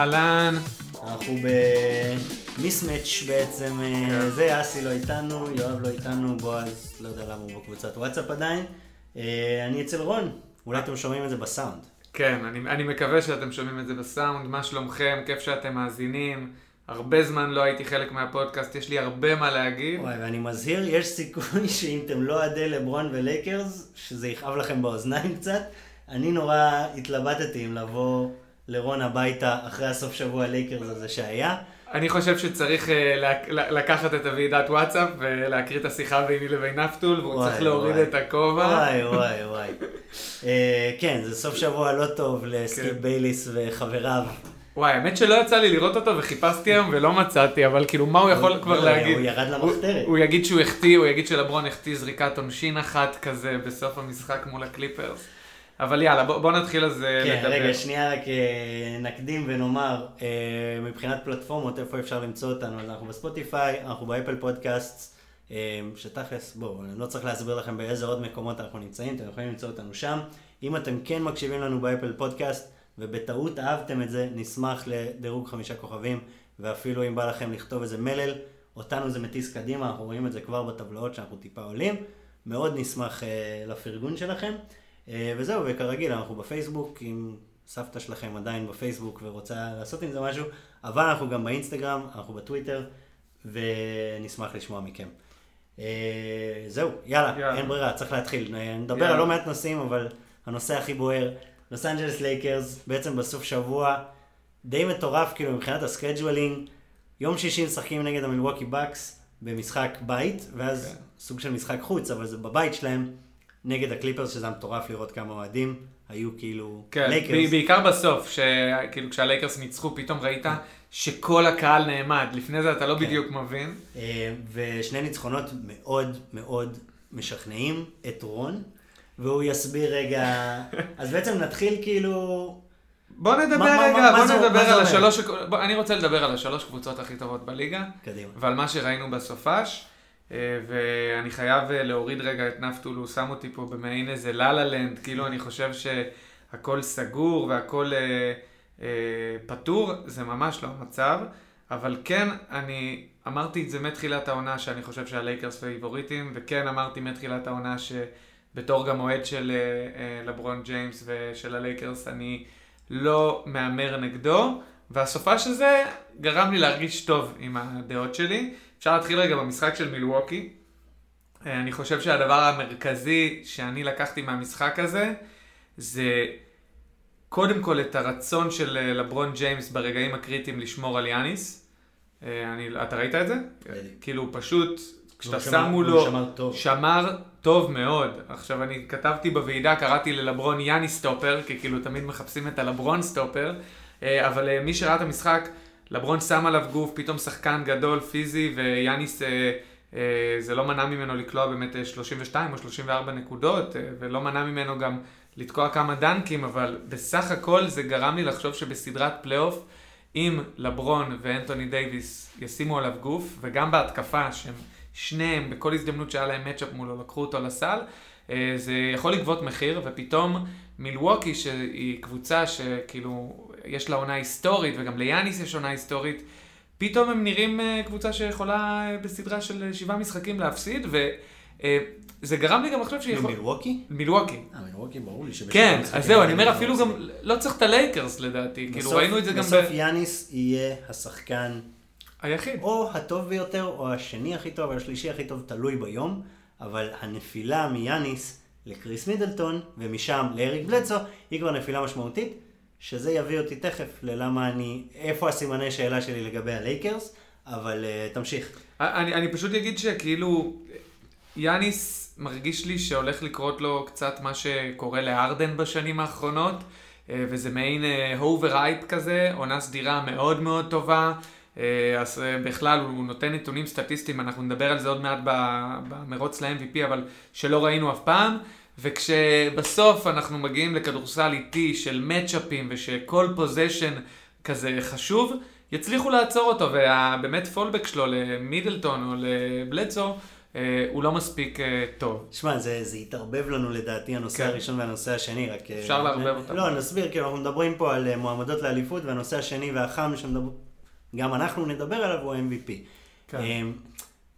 אהלן. אנחנו במיסמץ' בעצם, אה, כן. זה אסי לא איתנו, יואב לא איתנו, בועז לא יודע למה הוא בקבוצת וואטסאפ עדיין. אה, אני אצל רון, אולי אתם שומעים את זה בסאונד. כן, אני, אני מקווה שאתם שומעים את זה בסאונד, מה שלומכם? כיף שאתם מאזינים. הרבה זמן לא הייתי חלק מהפודקאסט, יש לי הרבה מה להגיד. וואי, ואני מזהיר, יש סיכוי שאם אתם לא אוהדי לברון ולייקרס, שזה יכאב לכם באוזניים קצת. אני נורא התלבטתי אם לבוא לרון הביתה אחרי הסוף שבוע לייקרס הזה שהיה. אני חושב שצריך uh, לק- לקחת את הוועידת וואטסאפ ולהקריא את השיחה ביני לבין נפטול, והוא וואי, צריך להוריד וואי. את הכובע. וואי, וואי, וואי. אה, כן, זה סוף שבוע לא טוב לסקיפ כן. בייליס וחבריו. וואי, האמת שלא יצא לי לראות אותו וחיפשתי היום ולא מצאתי, אבל כאילו מה הוא יכול הוא- כבר לא, להגיד? הוא ירד למחתרת. הוא יגיד שהוא החטיא, הוא יגיד שלברון החטיא זריקת עונשין אחת כזה בסוף המשחק מול הקליפרס. אבל יאללה, בוא, בוא נתחיל אז אה, כן, לדבר. רגע, שנייה רק אה, נקדים ונאמר, אה, מבחינת פלטפורמות, איפה אפשר למצוא אותנו, אז אנחנו בספוטיפיי, אנחנו באפל פודקאסט, שתכלס, בואו, אני לא צריך להסביר לכם באיזה עוד מקומות אנחנו נמצאים, אתם יכולים למצוא אותנו שם. אם אתם כן מקשיבים לנו באפל פודקאסט, ובטעות אהבתם את זה, נשמח לדירוג חמישה כוכבים, ואפילו אם בא לכם לכתוב איזה מלל, אותנו זה מטיס קדימה, אנחנו רואים את זה כבר בטבלאות שאנחנו טיפה עולים. מאוד נשמח לפרגון שלכם. אה, וזהו, וכרגיל, אנחנו בפייסבוק, אם סבתא שלכם עדיין בפייסבוק ורוצה לעשות עם זה משהו, אבל אנחנו גם באינסטגרם, אנחנו בטוויטר, ונשמח לשמוע מכם. אה, זהו, יאללה, יאללה. אין ברירה, צריך להתחיל. אה, נדבר יאללה. על לא מעט נושאים, אבל הנושא הכי בוער, לוס אנג'לס לייקרס, בעצם בסוף שבוע, די מטורף, כאילו, מבחינת ה scheduling, יום שישי משחקים נגד המילווקי בקס במשחק בית, ואז כן. סוג של משחק חוץ, אבל זה בבית שלהם, נגד הקליפרס, שזה היה מטורף לראות כמה אוהדים, היו כאילו כן, לייקרס. בעיקר בסוף, שכאילו כשהלייקרס ניצחו, פתאום ראית שכל הקהל נעמד, לפני זה אתה לא כן. בדיוק מבין. אה, ושני ניצחונות מאוד מאוד משכנעים את רון, והוא יסביר רגע, אז בעצם נתחיל כאילו, בוא נדבר מה- מה- רגע, מה- מה בוא זה- נדבר מה על? השלוש, בוא, אני רוצה לדבר על השלוש קבוצות הכי טובות בליגה, קדימה. ועל מה שראינו בסופש, ואני חייב אה, להוריד רגע את נפטול, הוא שם אותי פה במעין איזה La La Land, כאילו אני חושב שהכל סגור והכל אה, אה, פתור, זה ממש לא המצב, אבל כן, אני אמרתי את זה מתחילת העונה, שאני חושב שהלייקרס פייבוריטים, וכן אמרתי מתחילת העונה שבתור גם אוהד של אה, אה, לברון ג'יימס ושל הלייקרס, אני לא מהמר נגדו, והסופ"ש הזה גרם לי להרגיש טוב עם הדעות שלי. אפשר להתחיל רגע במשחק של מילווקי. אה, אני חושב שהדבר המרכזי שאני לקחתי מהמשחק הזה, זה קודם כל את הרצון של אה, לברון ג'יימס ברגעים הקריטיים לשמור על יאניס. אה, אני, אתה ראית את זה? בדיוק. כאילו פשוט, כשאתה שם שמר- מולו, שמר טוב. שמר טוב מאוד. עכשיו אני כתבתי בוועידה, קראתי ללברון יאני סטופר, כי כאילו תמיד מחפשים את הלברון סטופר, אבל מי שראה את המשחק, לברון שם עליו גוף, פתאום שחקן גדול, פיזי, ויאניס, אה, אה, זה לא מנע ממנו לקלוע באמת אה, 32 או 34 נקודות, אה, ולא מנע ממנו גם לתקוע כמה דנקים, אבל בסך הכל זה גרם לי לחשוב שבסדרת פלייאוף, אם לברון ואנטוני דייוויס ישימו עליו גוף, וגם בהתקפה, שהם שניהם, בכל הזדמנות שהיה להם matchup מולו, לקחו אותו לסל, אה, זה יכול לגבות מחיר, ופתאום מילווקי, שהיא קבוצה שכאילו, יש לה עונה היסטורית, וגם ליאניס יש עונה היסטורית, פתאום הם נראים אה, קבוצה שיכולה אה, בסדרה של אה, שבעה משחקים להפסיד, וזה גרם לי גם לחשוב שיכול... מילווקי? מילווקי. אה, מילווקי ברור לי שבשביל כן, אז זהו, אני אומר הם אפילו לא גם. לא צריך את הלייקרס לדעתי, כאילו ראינו את זה גם בסוף. יאניס יהיה השחקן היחיד. או הטוב ביותר, או השני הכי טוב, או השלישי הכי טוב, תלוי ביום, אבל הנפילה מיאניס לקריס מידלטון, ומשם לאריק בלדסו, היא כבר נפילה משמעותית, שזה יביא אותי תכף ללמה אני, איפה הסימני שאלה שלי לגבי הלייקרס, אבל uh, תמשיך. אני, אני פשוט אגיד שכאילו, יאניס מרגיש לי שהולך לקרות לו קצת מה שקורה לארדן בשנים האחרונות, אה, וזה מעין הובר אייפ כזה, עונה סדירה מאוד מאוד טובה. אה, אז אה, בכלל הוא נותן נתונים סטטיסטיים, אנחנו נדבר על זה עוד מעט במרוץ ל-MVP, אבל שלא ראינו אף פעם. וכשבסוף אנחנו מגיעים לכדורסל איטי של מצ'אפים ושכל פוזיישן כזה חשוב, יצליחו לעצור אותו, ובאמת פולבק שלו למידלטון או לבלדסו, אה, הוא לא מספיק אה, טוב. שמע, זה, זה התערבב לנו לדעתי, הנושא כן. הראשון והנושא השני, רק... אה, אפשר לערבב אותם. לא, נסביר, כי אנחנו מדברים פה על אה, מועמדות לאליפות, והנושא השני והחם, שמדבר... גם אנחנו נדבר עליו, הוא ה-MVP. כן. אמ,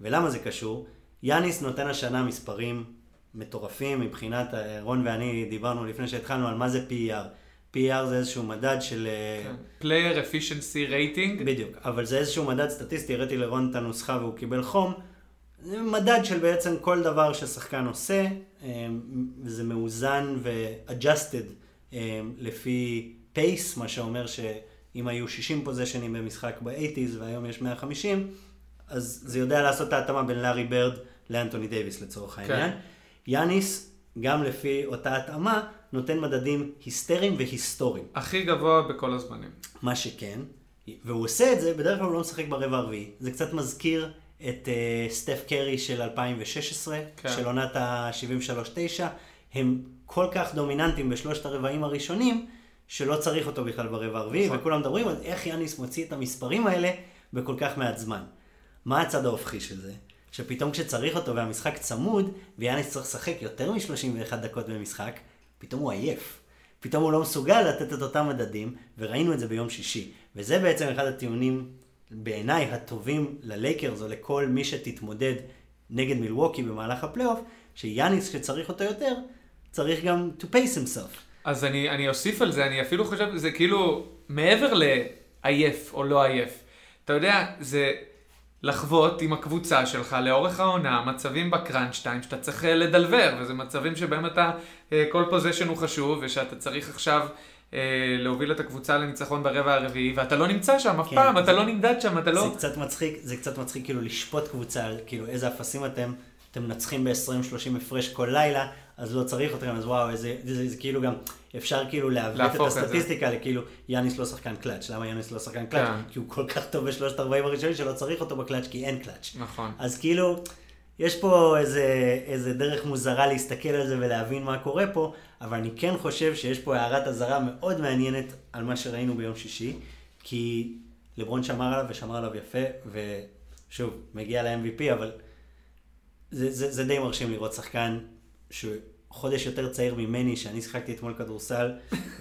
ולמה זה קשור? יאניס נותן השנה מספרים מטורפים מבחינת, אה, רון ואני דיברנו לפני שהתחלנו על מה זה PER. PER זה איזשהו מדד של... אה, כן. Player Efficiency Rating. בדיוק, אבל זה איזשהו מדד סטטיסטי, הראיתי לרון את הנוסחה והוא קיבל חום. זה מדד של בעצם כל דבר ששחקן עושה, אמ, וזה מאוזן ו-adjusted לפי pace, מה שאומר שאם היו 60 פוזיישנים במשחק ב-80's והיום יש 150, אז זה יודע לעשות את ההתאמה בין לארי ברד לאנטוני דייוויס לצורך העניין. יאניס, גם לפי אותה התאמה, נותן מדדים היסטריים והיסטוריים. הכי גבוה בכל הזמנים. מה שכן, והוא עושה את זה, בדרך כלל הוא לא משחק ברבע הרביעי. זה קצת מזכיר את אה, סטף קרי של 2016, כן. של עונת ה-73-9. הם כל כך דומיננטים בשלושת הרבעים הראשונים, שלא צריך אותו בכלל ברבע הרביעי, נכון. וכולם מדברים על איך יאניס מוציא את המספרים האלה בכל כך מעט זמן. מה הצד ההופכי של זה? שפתאום כשצריך אותו והמשחק צמוד, ויאניס צריך לשחק יותר מ-31 דקות במשחק, פתאום הוא עייף. פתאום הוא לא מסוגל לתת את אותם מדדים, וראינו את זה ביום שישי. וזה בעצם אחד הטיעונים, בעיניי, הטובים ללייקרס או לכל מי שתתמודד נגד מילווקי במהלך הפלייאוף, שיאניס שצריך אותו יותר, צריך גם to pace himself. אז אני, אני אוסיף על זה, אני אפילו חושב, זה כאילו, מעבר לעייף או לא עייף, אתה יודע, זה לחוות עם הקבוצה שלך לאורך העונה, מצבים ב crunch time שאתה צריך אה, לדלבר, וזה מצבים שבהם אתה, אה, כל possession הוא חשוב, ושאתה צריך עכשיו אה, להוביל את הקבוצה לניצחון ברבע הרביעי, ואתה לא נמצא שם אף כן, פעם, זה- אתה לא נמדד שם, אתה לא... זה קצת מצחיק, זה קצת מצחיק כאילו לשפוט קבוצה כאילו איזה אפסים אתם, אתם מנצחים ב-20-30 הפרש כל לילה, אז לא צריך אתכם, אז וואו, איזה, זה, זה, זה כאילו גם, אפשר כאילו לעוות את. הסטטיסטיקה לכאילו, יאניס לא שחקן קלאץ', למה יאניס לא שחקן קלאץ'? כן. כי הוא כל כך טוב בשלושת הרבעים הראשונים שלא צריך אותו בקלאץ', כי אין קלאץ'. נכון. אז כאילו, יש פה איזה, איזה דרך מוזרה להסתכל על זה ולהבין מה קורה פה, אבל אני כן חושב שיש פה הערת אזהרה מאוד מעניינת על מה שראינו ביום שישי, כי לברון שמר עליו ושמר עליו יפה, ושוב, מגיע ל-MVP, אבל זה, זה, זה די מרשים לראות שחקן שחודש יותר צעיר ממני, שאני שיחקתי אתמול כדורסל,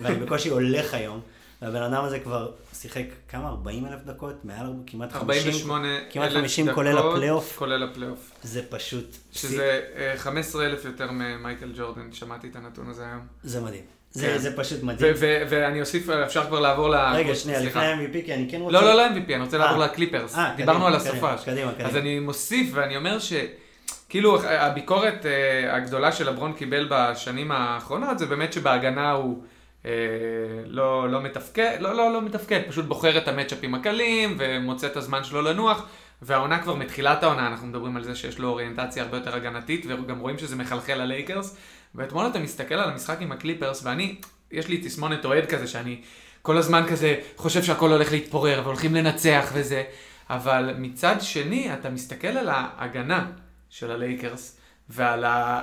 ואני בקושי הולך היום, והבן אדם הזה כבר שיחק כמה? 40 אלף דקות? מעל כמעט 50? 48 כמעט אלף 50 דקות, כולל הפלייאוף. כולל הפלייאוף. זה פשוט... שזה אה, 15 אלף יותר ממייקל ג'ורדן, שמעתי את הנתון הזה היום. זה מדהים. זה, כן. זה פשוט מדהים. ו- ואני אוסיף, אפשר כבר לעבור ל... רגע, שנייה, לפני. ה-MVP, כי אני כן רוצה... לא, לא, לא MVP, אני רוצה לעבור אה. לקליפרס. אה, דיברנו קדימה, על הסופה. קדימה, קדימה. אז אני מוסיף ואני אומר ש... כאילו, הביקורת אה, הגדולה שלברון קיבל בשנים האחרונות, זה באמת שבהגנה הוא אה, לא, לא מתפקד, לא, לא, לא מתפקד, פשוט בוחר את המצ'אפים הקלים ומוצא את הזמן שלו לנוח, והעונה כבר מתחילת העונה, אנחנו מדברים על זה שיש לו אוריינטציה הרבה יותר הגנתית, וגם רואים שזה מחלחל ללייקרס, ואתמול אתה מסתכל על המשחק עם הקליפרס, ואני, יש לי תסמונת אוהד כזה, שאני כל הזמן כזה חושב שהכל הולך להתפורר, והולכים לנצח וזה, אבל מצד שני, אתה מסתכל על ההגנה של הלייקרס, ועל ה...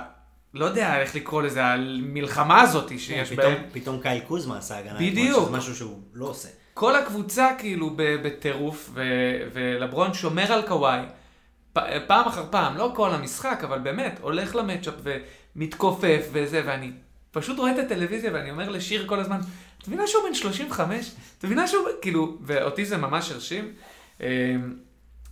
לא יודע איך לקרוא לזה, המלחמה הזאת כן, שיש פתאום- בהם. פתאום קייל קוזמה עשה הגנה. בדיוק. שזה משהו שהוא לא עושה. כל הקבוצה כאילו בטירוף, ו- ולברון שומר על קוואי, פ- פעם אחר פעם, לא כל המשחק, אבל באמת, הולך למצ'אפ ומתכופף וזה, ואני פשוט רואה את הטלוויזיה ואני אומר לשיר כל הזמן, את מבינה שהוא בן 35? את מבינה שהוא, כאילו, ואותי זה ממש הרשים.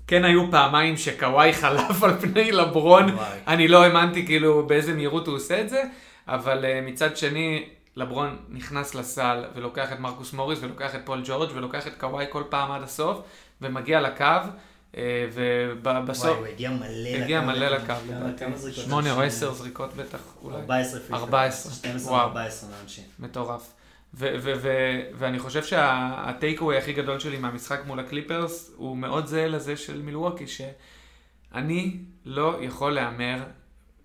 כן היו פעמיים שקוואי חלף על פני לברון. אני לא האמנתי כאילו באיזה מהירות הוא עושה את זה, אבל uh, מצד שני, לברון נכנס לסל ולוקח את מרקוס מוריס ולוקח את פול ג'ורג' ולוקח את קוואי כל פעם עד הסוף, ומגיע לקו, אה, ובסוף... וואי, הוא הגיע מלא לקו. הגיע מלא לקו, לדעתי. זריקות? שמונה או עשר זריקות בטח, אולי. 14 people. 14. 12 וואו. 14 לאנשים. מטורף. ואני חושב שה takeaway הכי גדול שלי מהמשחק מול הקליפרס הוא מאוד זהה לזה של מילווקי, שאני לא יכול להמר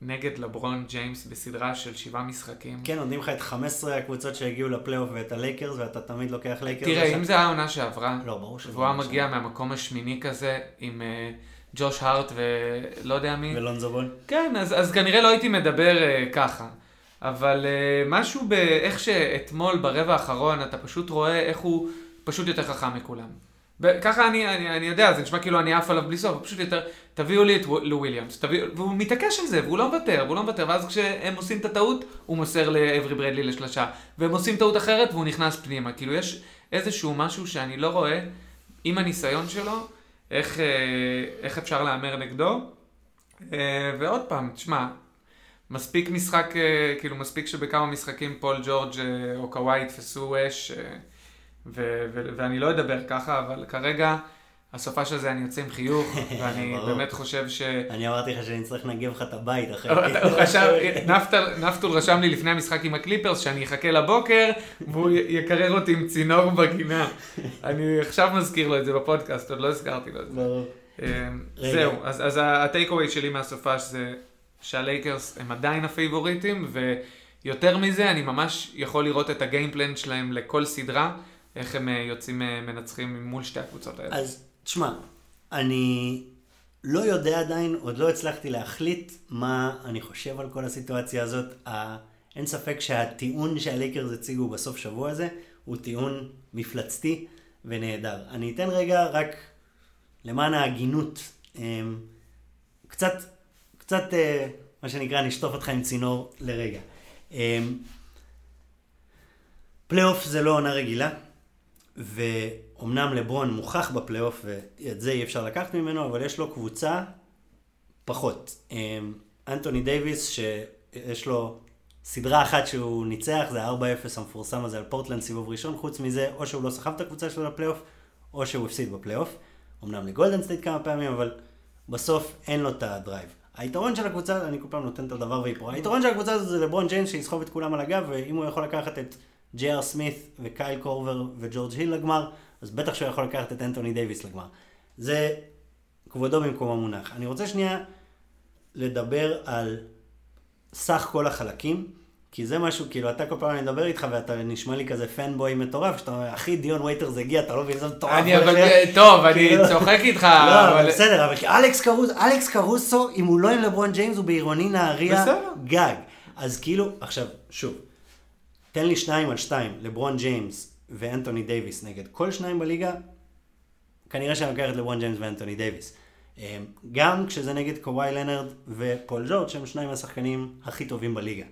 נגד לברון ג'יימס בסדרה של שבעה משחקים. כן, נותנים לך את 15 הקבוצות שהגיעו לפלייאוף ואת הלייקרס, ואתה תמיד לוקח לייקרס. תראה, אם זה העונה שעברה, לא, ברור שזה... והוא היה לא מגיע מהמקום השמיני כזה עם אה, ג'וש הארט ולא יודע מי, ולונזו בול. כן, אז, אז כנראה לא הייתי מדבר uh, ככה. אבל uh, משהו באיך שאתמול ברבע האחרון אתה פשוט רואה איך הוא פשוט יותר חכם מכולם. ככה אני, אני, אני יודע, זה נשמע כאילו אני עף עליו בלי סוף, פשוט יותר, תביאו לי את לוויליאמס, והוא מתעקש על זה, והוא לא מוותר, והוא לא מוותר, ואז כשהם עושים את הטעות, הוא מוסר לאברי ברדלי לשלושה, והם עושים טעות אחרת והוא נכנס פנימה, כאילו יש איזשהו משהו שאני לא רואה, עם הניסיון שלו, איך, אה, איך אפשר להמר נגדו, אה, ועוד פעם, תשמע, מספיק משחק, אה, כאילו מספיק שבכמה משחקים פול ג'ורג' או קוואי יתפסו אש, ו- ו- ואני לא אדבר ככה, אבל כרגע הסופה של זה אני יוצא עם חיוך, ואני באמת חושב ש... אני אמרתי לך שאני צריך לנגב לך את הבית אחרי... נפטול רשם לי לפני המשחק עם הקליפרס שאני אחכה לבוקר, והוא יקרר אותי עם צינור בגינה. אני עכשיו מזכיר לו את זה בפודקאסט, עוד לא הזכרתי לו את זה. אמ, זהו, אז ה takeaway שלי מהסופ"ש זה שהלייקרס הם עדיין הפייבוריטים, ויותר מזה, אני ממש יכול לראות את ה game plan שלהם לכל סדרה. איך הם אה, יוצאים אה, מנצחים מול שתי הקבוצות האלה. אז תשמע, אני לא יודע עדיין, עוד לא הצלחתי להחליט מה אני חושב על כל הסיטואציה הזאת. אין ספק שהטיעון שהלייקרס הציגו בסוף שבוע הזה הוא טיעון מפלצתי ונהדר. אני אתן רגע רק למען ההגינות, אמ, קצת, קצת, אה, מה שנקרא, נשטוף אותך עם צינור לרגע. אמ, פלייאוף זה לא עונה רגילה. ואומנם לברון מוכח בפלייאוף, ואת זה אי אפשר לקחת ממנו, אבל יש לו קבוצה פחות. אמ, אנטוני דייוויס, שיש לו סדרה אחת שהוא ניצח, זה ה-4-0 המפורסם הזה על פורטלנד סיבוב ראשון, חוץ מזה, או שהוא לא סחב את הקבוצה שלו לפלייאוף, או שהוא הפסיד בפלייאוף. אמנם לגולדן סטייט כמה פעמים, אבל בסוף אין לו את ה drive. היתרון של הקבוצה, אני כל פעם נותן את הדבר והיפוכו, היתרון של הקבוצה הזאת זה לברון ג'יימס שיסחוב את כולם על הגב, ואם הוא יכול לקחת את ג'י.אר סמית וקייל קורבר וג'ורג' היל לגמר, אז בטח שהוא יכול לקחת את אנטוני דייוויס לגמר. זה כבודו במקום המונח. אני רוצה שנייה לדבר על סך כל החלקים, כי זה משהו, כאילו, אתה כל פעם אני מדבר איתך ואתה נשמע לי כזה fanboy מטורף, שאתה אומר, אחי, דיון וייטרס הגיע, אתה לא מבין, זה מטורף. אני אבל, טוב, אני כאילו- צוחק איתך. לא, בסדר, אבל אלכס קרוסו, אלכס קרוסו, אם הוא לא עם לברון ג'יימס, הוא בעירוני נהריה גג. אז כאילו, עכשיו, שוב. תן לי שניים על שתיים, לברון ג'יימס ואנטוני דייוויס נגד כל שניים בליגה, כנראה שאני לוקח את לברון ג'יימס ואנטוני דייוויס. אמ, גם כשזה נגד קוואי לנרד ופול ג'ורג' שהם שניים מהשחקנים הכי טובים בליגה.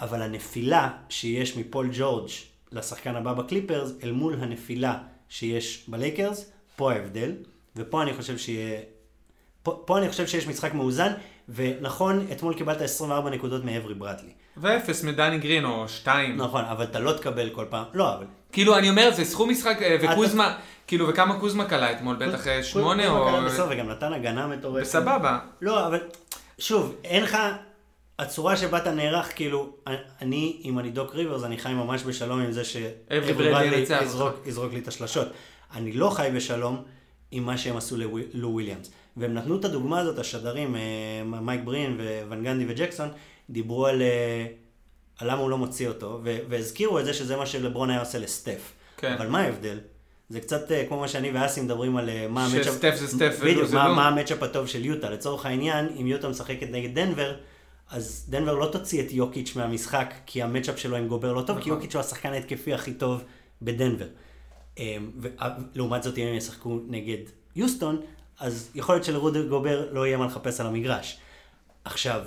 אבל הנפילה שיש מפול ג'ורג' לשחקן הבא בקליפרס, אל מול הנפילה שיש בלייקרס, פה ההבדל, ופה אני חושב שיהיה... פה, פה אני חושב שיש משחק מאוזן, ונכון, אתמול קיבלת 24 נקודות מאברי ברטלי. ואפס מדני גרין או שתיים. נכון, אבל אתה לא תקבל כל פעם, לא, אבל... כאילו, אני אומר, זה סכום משחק, אה, וקוזמה, כאילו, וכמה קוזמה קלה אתמול? בטח אה, שמונה או... קוזמה קלה בסדר, וגם נתן הגנה מטורפת. בסבבה. לא, אבל, שוב, אין לך... הצורה שבה אתה נערך, כאילו, אני, אם אני דוק ריברס, אני חי ממש בשלום עם זה שאברי יזרוק לי את השלשות. אני לא חי בשלום עם מה שהם עשו ללו וויליאמס. והם נתנו את הדוגמה הזאת, השדרים, אה, מייק ברין וואן גנדי וג'קסון, דיברו על, אה, על למה הוא לא מוציא אותו, והזכירו את זה שזה מה שלברון היה עושה לסטף. כן. אבל מה ההבדל? זה קצת אה, כמו מה שאני ואסי מדברים על מה ה matchup... שסטף זה סטף בדיוק, מה, לא. מה ה matchup הטוב של יוטה. לצורך העניין, אם יוטה משחקת נגד דנבר, אז דנבר לא תוציא את יוקיץ' מהמשחק, כי ה matchup שלו עם גובר לא טוב, נכון. כי יוקיץ' הוא השחקן ההתקפי הכי טוב בדנבר. לעומת זאת, אם הם ישחקו נגד יוסטון, אז יכול להיות שלרודי גובר לא יהיה מה לחפש על המגרש. עכשיו,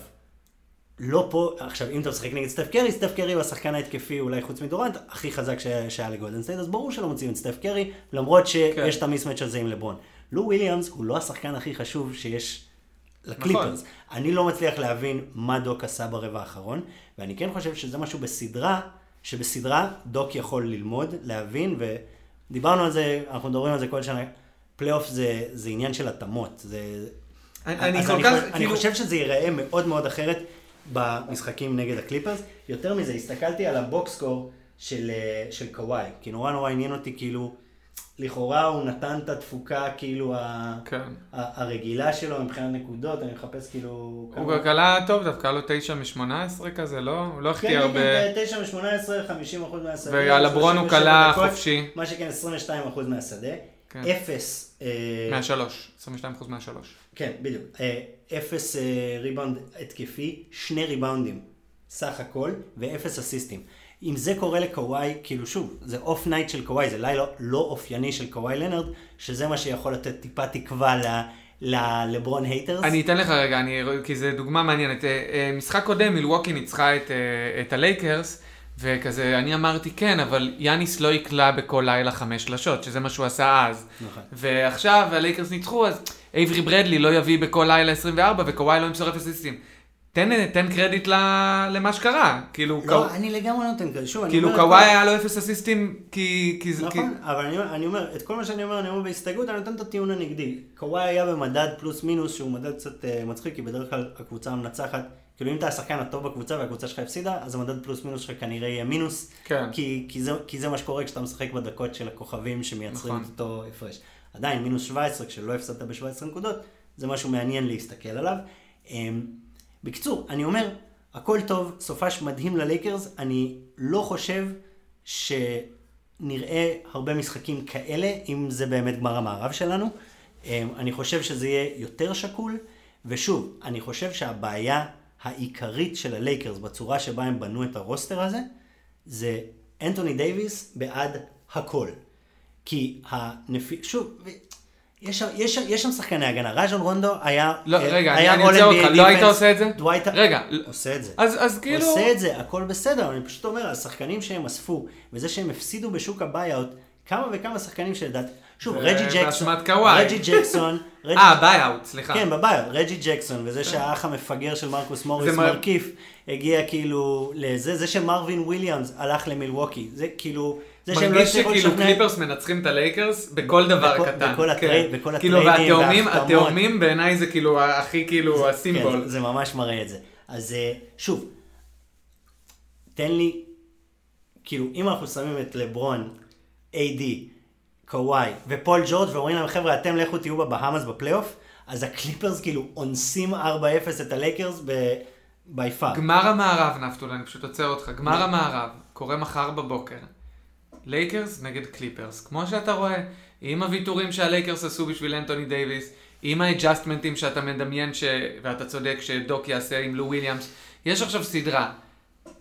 לא פה, עכשיו אם אתה משחק נגד סטף קרי, סטף קרי הוא השחקן ההתקפי אולי חוץ מדורנט, הכי חזק שהיה לגולדן סטייט, אז ברור שלא מוציאים את סטף קרי, למרות שיש כן. את ה mismatch הזה עם לברון. לו וויליאמס הוא לא השחקן הכי חשוב שיש לקליפרס. נכון. אני לא מצליח להבין מה דוק עשה ברבע האחרון, ואני כן חושב שזה משהו בסדרה, שבסדרה דוק יכול ללמוד, להבין, ודיברנו על זה, אנחנו מדברים על זה כל שנה. פלייאוף זה, זה עניין של התאמות. זה... אני, אני כל אני כך, חושב, כאילו... אני חושב שזה ייראה מאוד מאוד אחרת במשחקים נגד הקליפרס. יותר מזה, הסתכלתי על ה box score של, אה, של קוואי, כי נורא נורא עניין אותי כאילו, לכאורה הוא נתן את התפוקה כאילו כן. הרגילה שלו מבחינת נקודות, אני מחפש כאילו... הוא כמה... קלע טוב דווקא, לו 9 מ-18 כזה, לא? הוא לא החטיא כן, הרבה... כן, 9 מ-18, 50 אחוז מהשדה. ועל הברון הוא קלע חופשי. מה שכן, 22 אחוז מהשדה. כן. אפס... אה, מהשלוש, 22 אחוז מהשלוש. כן, בדיוק. אה, אפס אה, ריבאונד התקפי, שני ריבאונדים סך הכל, ואפס אסיסטים. אם זה קורה לקוואי, כאילו שוב, זה off night של קוואי, זה לילה לא אופייני של קוואי לנרד, שזה מה שיכול לתת טיפה תקווה ל... ללברון haters. אני אתן לך רגע, אני, כי זו דוגמה מעניינת. אה, אה, משחק קודם, מילווקי ניצחה את, אה, את הלייקרס, וכזה, אני אמרתי כן, אבל יאניס לא יקלע בכל לילה חמש שלשות, שזה מה שהוא עשה אז. נכון. ועכשיו הלייקרס ניצחו, אז אייברי ברדלי לא יביא בכל לילה 24, וקוואי לא ימסור אפס אסיסטים. תן, תן קרדיט למה שקרה, כאילו, לא, קו... אני לגמרי נותן קרדיט. שוב, אני כאילו אומר... קוואי היה לו אפס אסיסטים כי... כי... כי... נכון, אבל אני, אני אומר, את כל מה שאני אומר, אני אומר בהסתייגות, אני נותן את הטיעון הנגדי. קוואי היה במדד פלוס מינוס, שהוא מדד קצת אה, מצחיק, כי בדרך כלל הקבוצה המנצחת, כאילו אם אתה השחקן הטוב בקבוצה והקבוצה שלך הפסידה, אז המדד פלוס מינוס שלך כנראה יהיה מינוס. כן. כי, כי, זה, כי זה מה שקורה כשאתה משחק בדקות של הכוכבים שמייצרים נכון. את אותו הפרש. עדיין, מינוס 17, כשלא הפסדת ב-17 נקודות, זה משהו מעניין להסתכל עליו. אמ, בקיצור, אני אומר, הכל טוב, סופש מדהים ללייקרס, אני לא חושב שנראה הרבה משחקים כאלה, אם זה באמת גמר המערב שלנו. אמ, אני חושב שזה יהיה יותר שקול, ושוב, אני חושב שהבעיה העיקרית של הלייקרס בצורה שבה הם בנו את ה roster הזה, זה אנטוני דייוויס בעד הכל. כי הנפי... שוב, יש יש, יש שם שחקני הגנה. רג'ון רונדו היה... לא, אה, רגע, היה אני, עוצר אותך, לא היית. עושה את זה? דווייט... רגע, עושה את זה. אז, אז כאילו... עושה את זה, הכל בסדר, אני פשוט אומר, השחקנים שהם אספו, וזה שהם הפסידו בשוק ה buyout, כמה וכמה שחקנים שלדעת, שוב, רג'י ג'קסון. רג'י ג'קסון, אה, buyout, סליחה. כן, ב buyout, רג'י ג'קסון, וזה שהאח המפגר של מרקוס מוריס מרקיף, הגיע כאילו לזה, זה שמרווין וויליאמס הלך למילווקי, זה כאילו, זה שהם לא מרגיש הצליחו שכאילו לשכנע... קליפרס מנצחים את הלייקרס בכל דבר בכל- קטן. בכל כן. ה trade- בכל כאילו, הטריידים והתאומים, וההחתמות. התאומים בעיניי זה כאילו הכי כאילו הסימבול. כן, זה ממש מראה את זה. אז אה, שוב, תן לי, כאילו, אם אנחנו שמים את לברון, AD, קוואי ופול ג'ורג' ואומרים להם, חבר'ה, אתם לכו תהיו בבהאמאס בפלייאוף, אז הקליפרס כאילו אונסים 4-0 את הלייקרס ב-by far. גמר המערב, נפתול, אני פשוט עוצר אותך. גמר המערב, קורה מחר בבוקר. לייקרס נגד קליפרס. כמו שאתה רואה, עם הוויתורים שהלייקרס עשו בשביל אנטוני דייוויס, עם ה adjustment ים שאתה מדמיין, ש... ואתה צודק שדוק יעשה עם לו וויליאמס, יש עכשיו סדרה.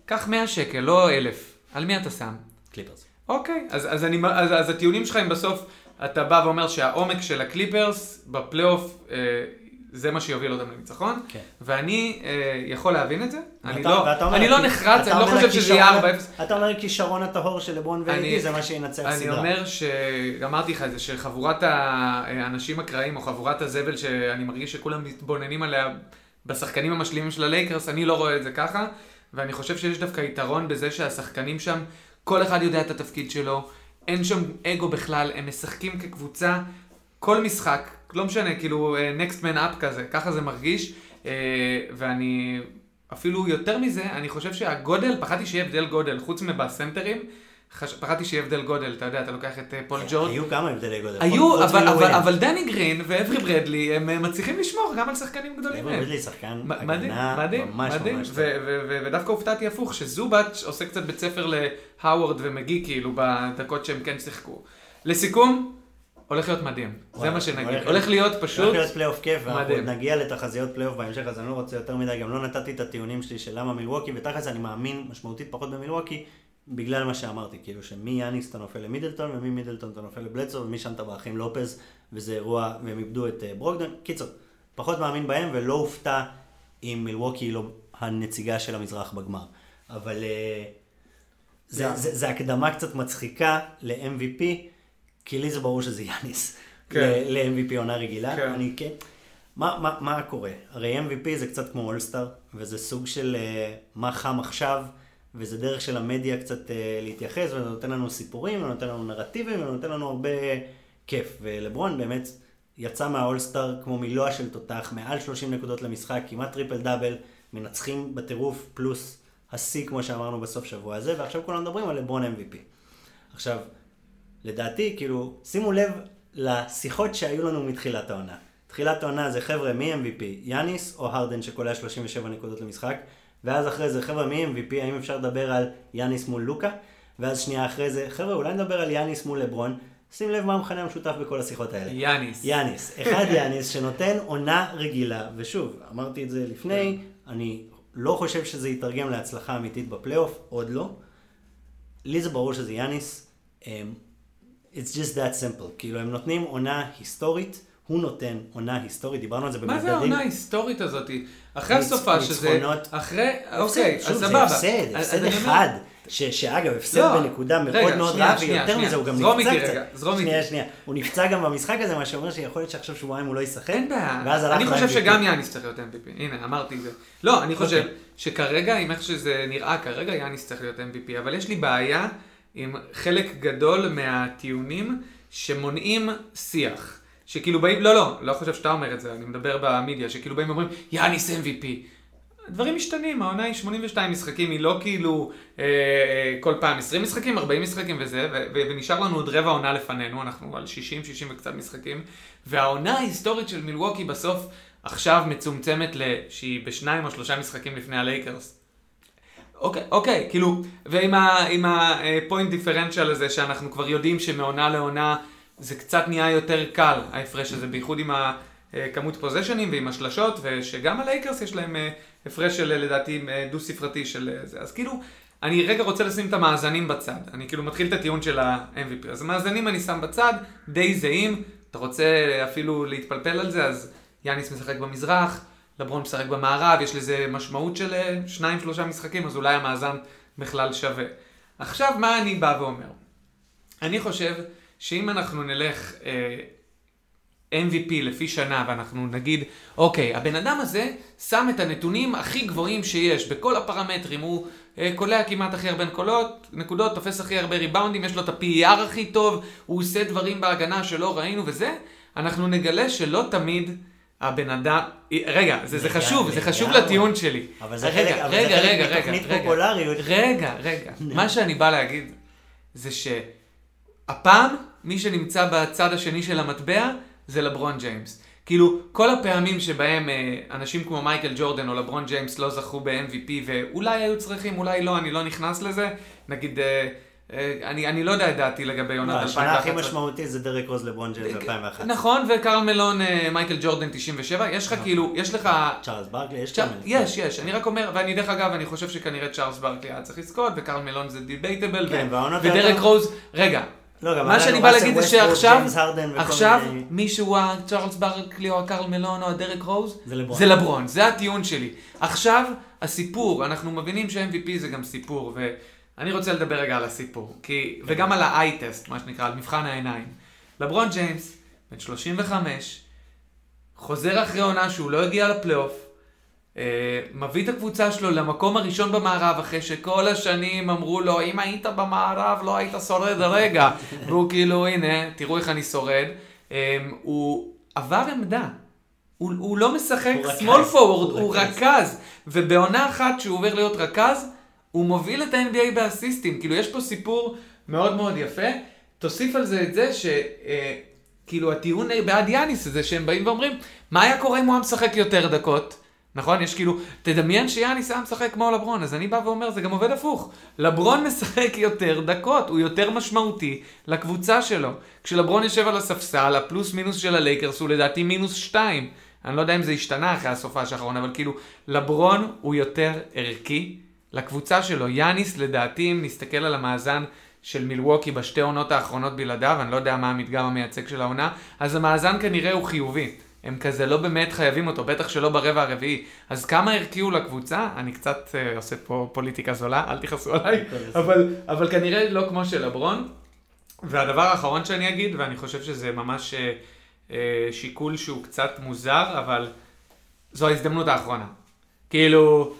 קח 100 שקל, לא 1,000. על מי אתה שם? קליפרס. אוקיי, אז, אז, אני, אז, אז הטיעונים שלך הם בסוף, אתה בא ואומר שהעומק של הקליפרס בפלייאוף, אה, זה מה שיוביל אותם לניצחון, כן. ואני אה, יכול להבין את זה, אני ואתה- לא, ואתה אומר, אני לא נחרץ, אני לא חושב שזה יהיה הכישרון- 4-0. אתה אומר כישרון הטהור של לברון אני- ואידי, זה מה שינצח אני סדרה. אומר ש... אמרתי לך את זה, שחבורת האנשים הקראים, או חבורת הזבל שאני מרגיש שכולם מתבוננים עליה בשחקנים המשלימים של הלייקרס, אני לא רואה את זה ככה, ואני חושב שיש דווקא יתרון בזה שהשחקנים שם, כל אחד יודע את התפקיד שלו, אין שם אגו בכלל, הם משחקים כקבוצה, כל משחק, לא משנה, כאילו אה, next man up כזה, ככה זה מרגיש, אה, ואני... אפילו יותר מזה, אני חושב שהגודל, פחדתי שיהיה הבדל גודל, חוץ מבסנטרים, חש... פחדתי שיהיה הבדל גודל, אתה יודע, אתה לוקח את אה, פול ג'ורג'. היו כמה הבדלי גודל. היו, חוץ אבל, אבל, מלו וויליאמס. אבל דני גרין ואברי ברדלי, הם מצליחים לשמור גם על שחקנים גדולים אברי. ברדלי שחקן הגנה מדהים, ממש מדהים, ממש טוב. ודווקא הופתעתי הפוך, שזובץ' עושה קצת בית ספר להאוורד ומגי, כאילו, בדקות שהם כן שיחקו. לסיכום, הולך להיות מדהים, זה מה שנגיד. הולך הולך להיות הולך פשוט, להיות פלייאוף כיף, ואנחנו. עוד נגיע לתחזיות פלייאוף בהמשך, אז אני לא רוצה יותר מדי, גם לא נתתי את הטיעונים שלי של למה מילווקי, ותכלס אני מאמין משמעותית פחות במילווקי, בגלל מה שאמרתי, כאילו שמיאניס אתה נופל למידלטון, וממידלטון אתה נופל לבלדסו, ומשם אתה באחים לופז, וזה אירוע, והם איבדו את אה, ברוגדון. קיצור, פחות מאמין בהם, ולא הופתע אם מילווקי לא הנציגה של המזרח בגמר. אבל אה, זה, זה- זה, זה הקדמה קצת מצחיקה ל-MVP, כי לי זה ברור שזה יאניס. כן. ל-MVP עונה רגילה. כן. אני כן. מה, מה, מה קורה? הרי MVP זה קצת כמו אולסטאר, וזה סוג של uh, מה חם עכשיו, וזה דרך של המדיה קצת uh, להתייחס, וזה נותן לנו סיפורים, ונותן לנו נרטיבים, ונותן לנו הרבה כיף. ולברון באמת יצא מהאולסטאר כמו מלוע של תותח, מעל 30 נקודות למשחק, כמעט טריפל דאבל, מנצחים בטירוף, פלוס השיא, כמו שאמרנו בסוף שבוע הזה, ועכשיו כולם מדברים על לברון MVP. עכשיו, לדעתי, כאילו, שימו לב לשיחות שהיו לנו מתחילת העונה. תחילת העונה זה חבר'ה מי MVP, יאניס או הרדן שקולע 37 נקודות למשחק, ואז אחרי זה חבר'ה מי MVP, האם אפשר לדבר על יאניס מול לוקה, ואז שנייה אחרי זה, חבר'ה אולי נדבר על יאניס מול לברון, שים לב מה המכנה המשותף בכל השיחות האלה. יאניס. יאניס, אחד יאניס שנותן עונה רגילה, ושוב, אמרתי את זה לפני, אני לא חושב שזה יתרגם להצלחה אמיתית בפלייאוף, עוד לא, לי זה ברור שזה יאניס. It's just that simple. כאילו, הם נותנים עונה היסטורית, הוא נותן עונה היסטורית, דיברנו על זה במדדים. מה זה העונה ההיסטורית הזאת? אחרי הסופה שזה... ניצחונות. אחרי... אוקיי, אז זה סבבה. הפסד, אז הפסד אומר- אחד. ש, שאגב, הפסד לא, בנקודה מאוד רגע, מאוד רעה, ויותר. מזה, הוא גם זרום נפצע איתי קצת. רגע, זרום איתי. שנייה. הוא נפצע גם במשחק הזה, מה שאומר שיכול להיות שעכשיו שבועיים הוא לא ישחק. אין בעיה. אני חושב. שגם יאניס צריך להיות MVP. הנה, אמרתי את זה. לא, אני חושב אוקיי. שכרגע, עם איך שזה נראה כרגע, יאניס צריך להיות MVP. אבל יש לי בעיה עם חלק גדול מהטיעונים שמונעים שיח. שכאילו באים, לא, לא, לא חושב שאתה אומר את זה, אני מדבר במדיה, שכאילו באים ואומרים, יאניס MVP. דברים משתנים, העונה היא 82 משחקים, היא לא כאילו אה, אה, כל פעם 20 משחקים, 40 משחקים וזה, ו- ו- ונשאר לנו עוד רבע עונה לפנינו, אנחנו על 60, 60 וקצת משחקים, והעונה ההיסטורית של מילווקי בסוף עכשיו מצומצמת. שהיא בשניים או שלושה משחקים לפני הלייקרס. אוקיי, אוקיי, כאילו, ועם הפוינט דיפרנציאל הזה, שאנחנו כבר יודעים שמעונה לעונה זה קצת נהיה יותר קל, ההפרש הזה, בייחוד עם הכמות פוזיישנים ועם השלשות, ושגם הלייקרס יש להם אה, הפרש של אה, לדעתי אה, דו ספרתי של אה, זה. אז כאילו, אני רגע רוצה לשים את המאזנים בצד. אני כאילו מתחיל את הטיעון של ה-MVP. אז המאזנים אני שם בצד, די זהים. אתה רוצה אפילו להתפלפל על זה, אז יאניס משחק במזרח, לברון משחק במערב, יש לזה משמעות של אה, שניים, שלושה משחקים, אז אולי המאזן בכלל שווה. עכשיו, מה אני בא ואומר? אני חושב שאם אנחנו נלך אה, MVP לפי שנה ואנחנו נגיד, אוקיי, הבן אדם הזה שם את הנתונים הכי גבוהים שיש בכל הפרמטרים, הוא אה, קולע כמעט הכי הרבה נקודות, נקודות, תופס הכי הרבה ריבאונדים, יש לו את ה-PER הכי טוב, הוא עושה דברים בהגנה שלא ראינו וזה, אנחנו נגלה שלא תמיד הבן אדם, רגע, זה, זה חשוב, זה חשוב. לטיעון שלי. אבל זה רגע, חלק- אבל זה רגע, חלק רגע, מתוכנית רגע, פופולריות. רגע, רגע, מה שאני בא להגיד זה שהפעם מי שנמצא בצד השני של המטבע זה לברון ג'יימס. כאילו, כל הפעמים שבהם אה, אנשים כמו מייקל ג'ורדן או לברון ג'יימס לא זכו ב-MVP ואולי היו צריכים, אולי לא, אני לא נכנס לזה. נגיד, אה, אני, אני לא יודע את דעתי לגבי לא, עונת השנה הכי 2011. משמעותית זה דרק רוז לברון ג'יימס ב-2011. נכון, וקרל מלון, אה, מייקל ג'ורדן 97, יש לך כאילו, יש לך... צ'ארלס ברקלי, יש כמה. יש, יש, אני רק אומר, ואני דרך אגב, אני חושב שכנראה צ'ארלס ברקלי היה צריך לזכות, וקרל מלון זה debatable, כן, ודרק רוז, רגע, לא, מה שאני בא להגיד זה שעכשיו, עכשיו מיני- מישהו הצ'ארלס ברקלי או הקרל מלון או הדרק רוז, זה לברון. זה לברון, זה הטיעון שלי. עכשיו, הסיפור, אנחנו מבינים ש-MVP זה גם סיפור, ואני רוצה לדבר רגע על הסיפור, כי, וגם על ה-i-טסט, מה שנקרא, על מבחן העיניים. לברון ג'יימס, בן 35, חוזר אחרי עונה שהוא לא הגיע לפלייאוף, אה, מביא את הקבוצה שלו למקום הראשון במערב, אחרי שכל השנים אמרו לו, אם היית במערב לא היית שורד רגע. והוא כאילו, הנה, תראו איך אני שורד. אה, הוא עבר עמדה. הוא, הוא לא משחק small forward, הוא. רכז. ובעונה אחת שהוא עובר להיות רכז, הוא מוביל את ה-NBA באסיסטים. כאילו, יש פה סיפור מאוד מאוד יפה. תוסיף על זה את זה ש... אה, כאילו, הטיעון בעד יאניס זה שהם באים ואומרים, מה היה קורה אם הוא היה משחק יותר דקות? נכון? יש כאילו, תדמיין שיאניס היה משחק כמו לברון, אז אני בא ואומר, זה גם עובד הפוך. לברון משחק יותר דקות, הוא יותר משמעותי לקבוצה שלו. כשלברון יושב על הספסל, הפלוס מינוס של הלייקרס הוא לדעתי מינוס שתיים. אני לא יודע אם זה השתנה אחרי הסופש האחרון, אבל כאילו, לברון הוא יותר ערכי לקבוצה שלו. יאניס, לדעתי, אם נסתכל על המאזן של מילווקי בשתי עונות האחרונות בלעדיו, אני לא יודע מה המדגם המייצג של העונה, אז המאזן כנראה הוא חיובי. הם כזה לא באמת חייבים אותו, בטח שלא ברבע הרביעי. אז כמה הוא לקבוצה? אני קצת uh, עושה פה פוליטיקה זולה, אל תכעסו עליי, אבל, אבל כנראה לא כמו של לברון. והדבר האחרון שאני אגיד, ואני חושב שזה ממש uh, uh, שיקול שהוא קצת מוזר, אבל זו ההזדמנות האחרונה. כאילו,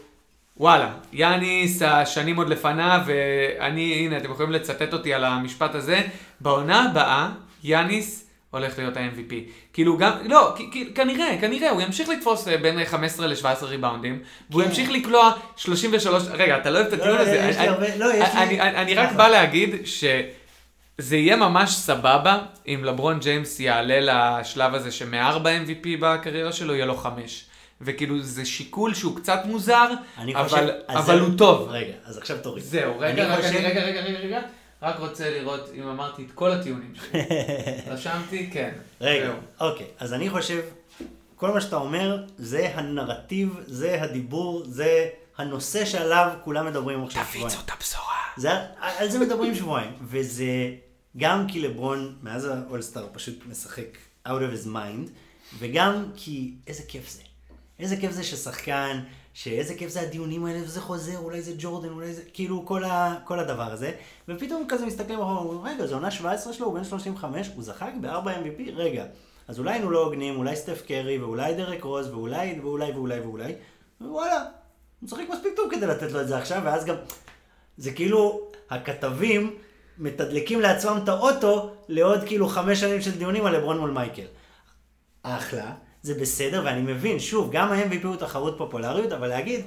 וואלה, יאניס, השנים עוד לפניו, ואני, הנה, אתם יכולים לצטט אותי על המשפט הזה, בעונה הבאה, יאניס הולך להיות ה-MVP. כאילו גם, לא, כנראה, כנראה, הוא ימשיך לתפוס אה, בין 15 ל-17 ריבאונדים, והוא כן. ימשיך לקלוע 33, רגע, אתה לא אוהב את הטיעון הזה. אני- רק. בא להגיד שזה יהיה ממש סבבה אם לברון ג'יימס יעלה לשלב הזה שמארבע MVP בקריירה שלו יהיה לו חמש. וכאילו זה שיקול שהוא קצת מוזר, אני אבל, חושב- אבל זהו. הוא טוב. רגע, אז עכשיו תוריד. זהו, אני רגע, רק חושב- אני, רגע, רגע, רגע, רגע, רק רוצה לראות אם אמרתי את כל הטיעונים שלי. רשמתי, כן. רגע, זהו. אוקיי, אז אני חושב, כל מה שאתה אומר, זה הנרטיב, זה הדיבור, זה הנושא שעליו כולם מדברים עכשיו. תפיצו את הבשורה. זה, על זה מדברים שבועיים. וזה גם כי לברון, מאז האולסטאר, פשוט משחק out of his mind, וגם כי איזה כיף זה. איזה כיף זה ששחקן, שאיזה כיף זה הדיונים האלה, וזה חוזר, אולי זה ג'ורדן, אולי זה, כאילו כל, ה, כל הדבר הזה. ופתאום כזה מסתכלים אחורה, אומרים, רגע, זו עונה 17 שלו, הוא בן 35, הוא זחק ב-4 MVP, רגע. אז אולי היינו לא הוגנים, אולי סטף קרי, ואולי דרק רוז, ואולי, ואולי, ואולי, ואולי, ווואלה, הוא משחק מספיק טוב כדי לתת לו את זה עכשיו, ואז גם, זה כאילו, הכתבים מתדלקים לעצמם את האוטו לעוד כאילו חמש שנים של דיונים על לברון מול מייקל. אחלה, זה בסדר, ואני מבין, שוב, גם ה-MVP הוא תחרות פופולריות, אבל להגיד,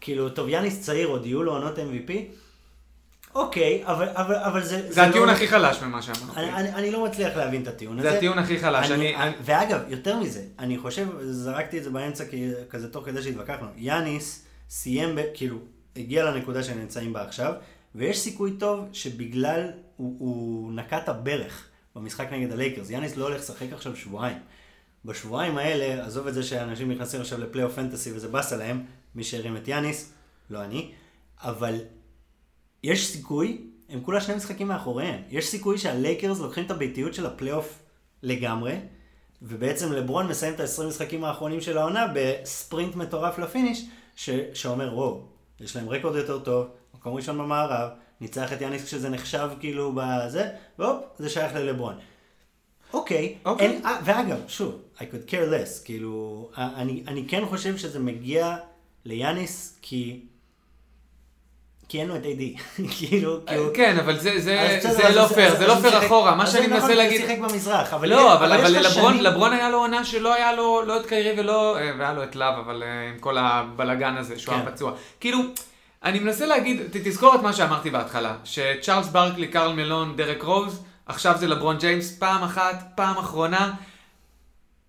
כאילו, טוב, יאניס צעיר, עוד יהיו לו עונות MVP, אוקיי, אבל, אבל, אבל זה... זה הטיעון לא... הכי חלש ממה שאמרתי. אני, אני, אני לא מצליח להבין את הטיעון הזה. זה הטיעון הכי חלש. אני, אני... ואגב, יותר מזה, אני חושב, זרקתי את זה באמצע כזה תוך כדי שהתווכחנו, יאניס סיים, ב, כאילו, הגיע לנקודה שנמצאים בה עכשיו, ויש סיכוי טוב שבגלל, הוא, הוא נקע את הברך במשחק נגד הלייקרס. יאניס לא הולך לשחק עכשיו שבועיים. בשבועיים האלה, עזוב את זה שאנשים נכנסים עכשיו לפלייאוף פנטסי וזה באסה להם, מי שהרים את יאניס, לא אני, אבל יש סיכוי, הם כולה שני משחקים מאחוריהם, יש סיכוי שהלייקרס לוקחים את הביתיות של הפלייאוף לגמרי, ובעצם לברון מסיים את ה-20 משחקים האחרונים של העונה בספרינט מטורף ל finish, ש- שאומר, וואו, יש להם רקורד יותר טוב, מקום ראשון במערב, ניצח את יאניס כשזה נחשב כאילו בזה, והופ, זה שייך ללברון. אוקיי, אוקיי. אה, ואגב, שוב, I could care less, כאילו, אה, אני, אני כן חושב שזה מגיע ליאניס כי, כי אין לו את AD, כאילו, כאילו, כן, אבל זה- זה אז בסדר, זה אז- לא אז- פייר, אז זה לא הוא פייר אחורה. מה אז שאני זה מנסה נכון, להגיד... הוא שיחק במזרח, אבל לא, אבל, לברון, לברון היה לו עונה שלא היה לו, לא את קיירי ולא, והיה לו את לאב, אבל עם כל הבלגן הזה, שהוא היה כן. פצוע. כאילו, אני מנסה להגיד, תזכור את מה שאמרתי בהתחלה, שצ'ארלס ברקלי, קרל מלון, דרק רוז, עכשיו זה לברון ג'יימס, פעם אחת, פעם אחרונה.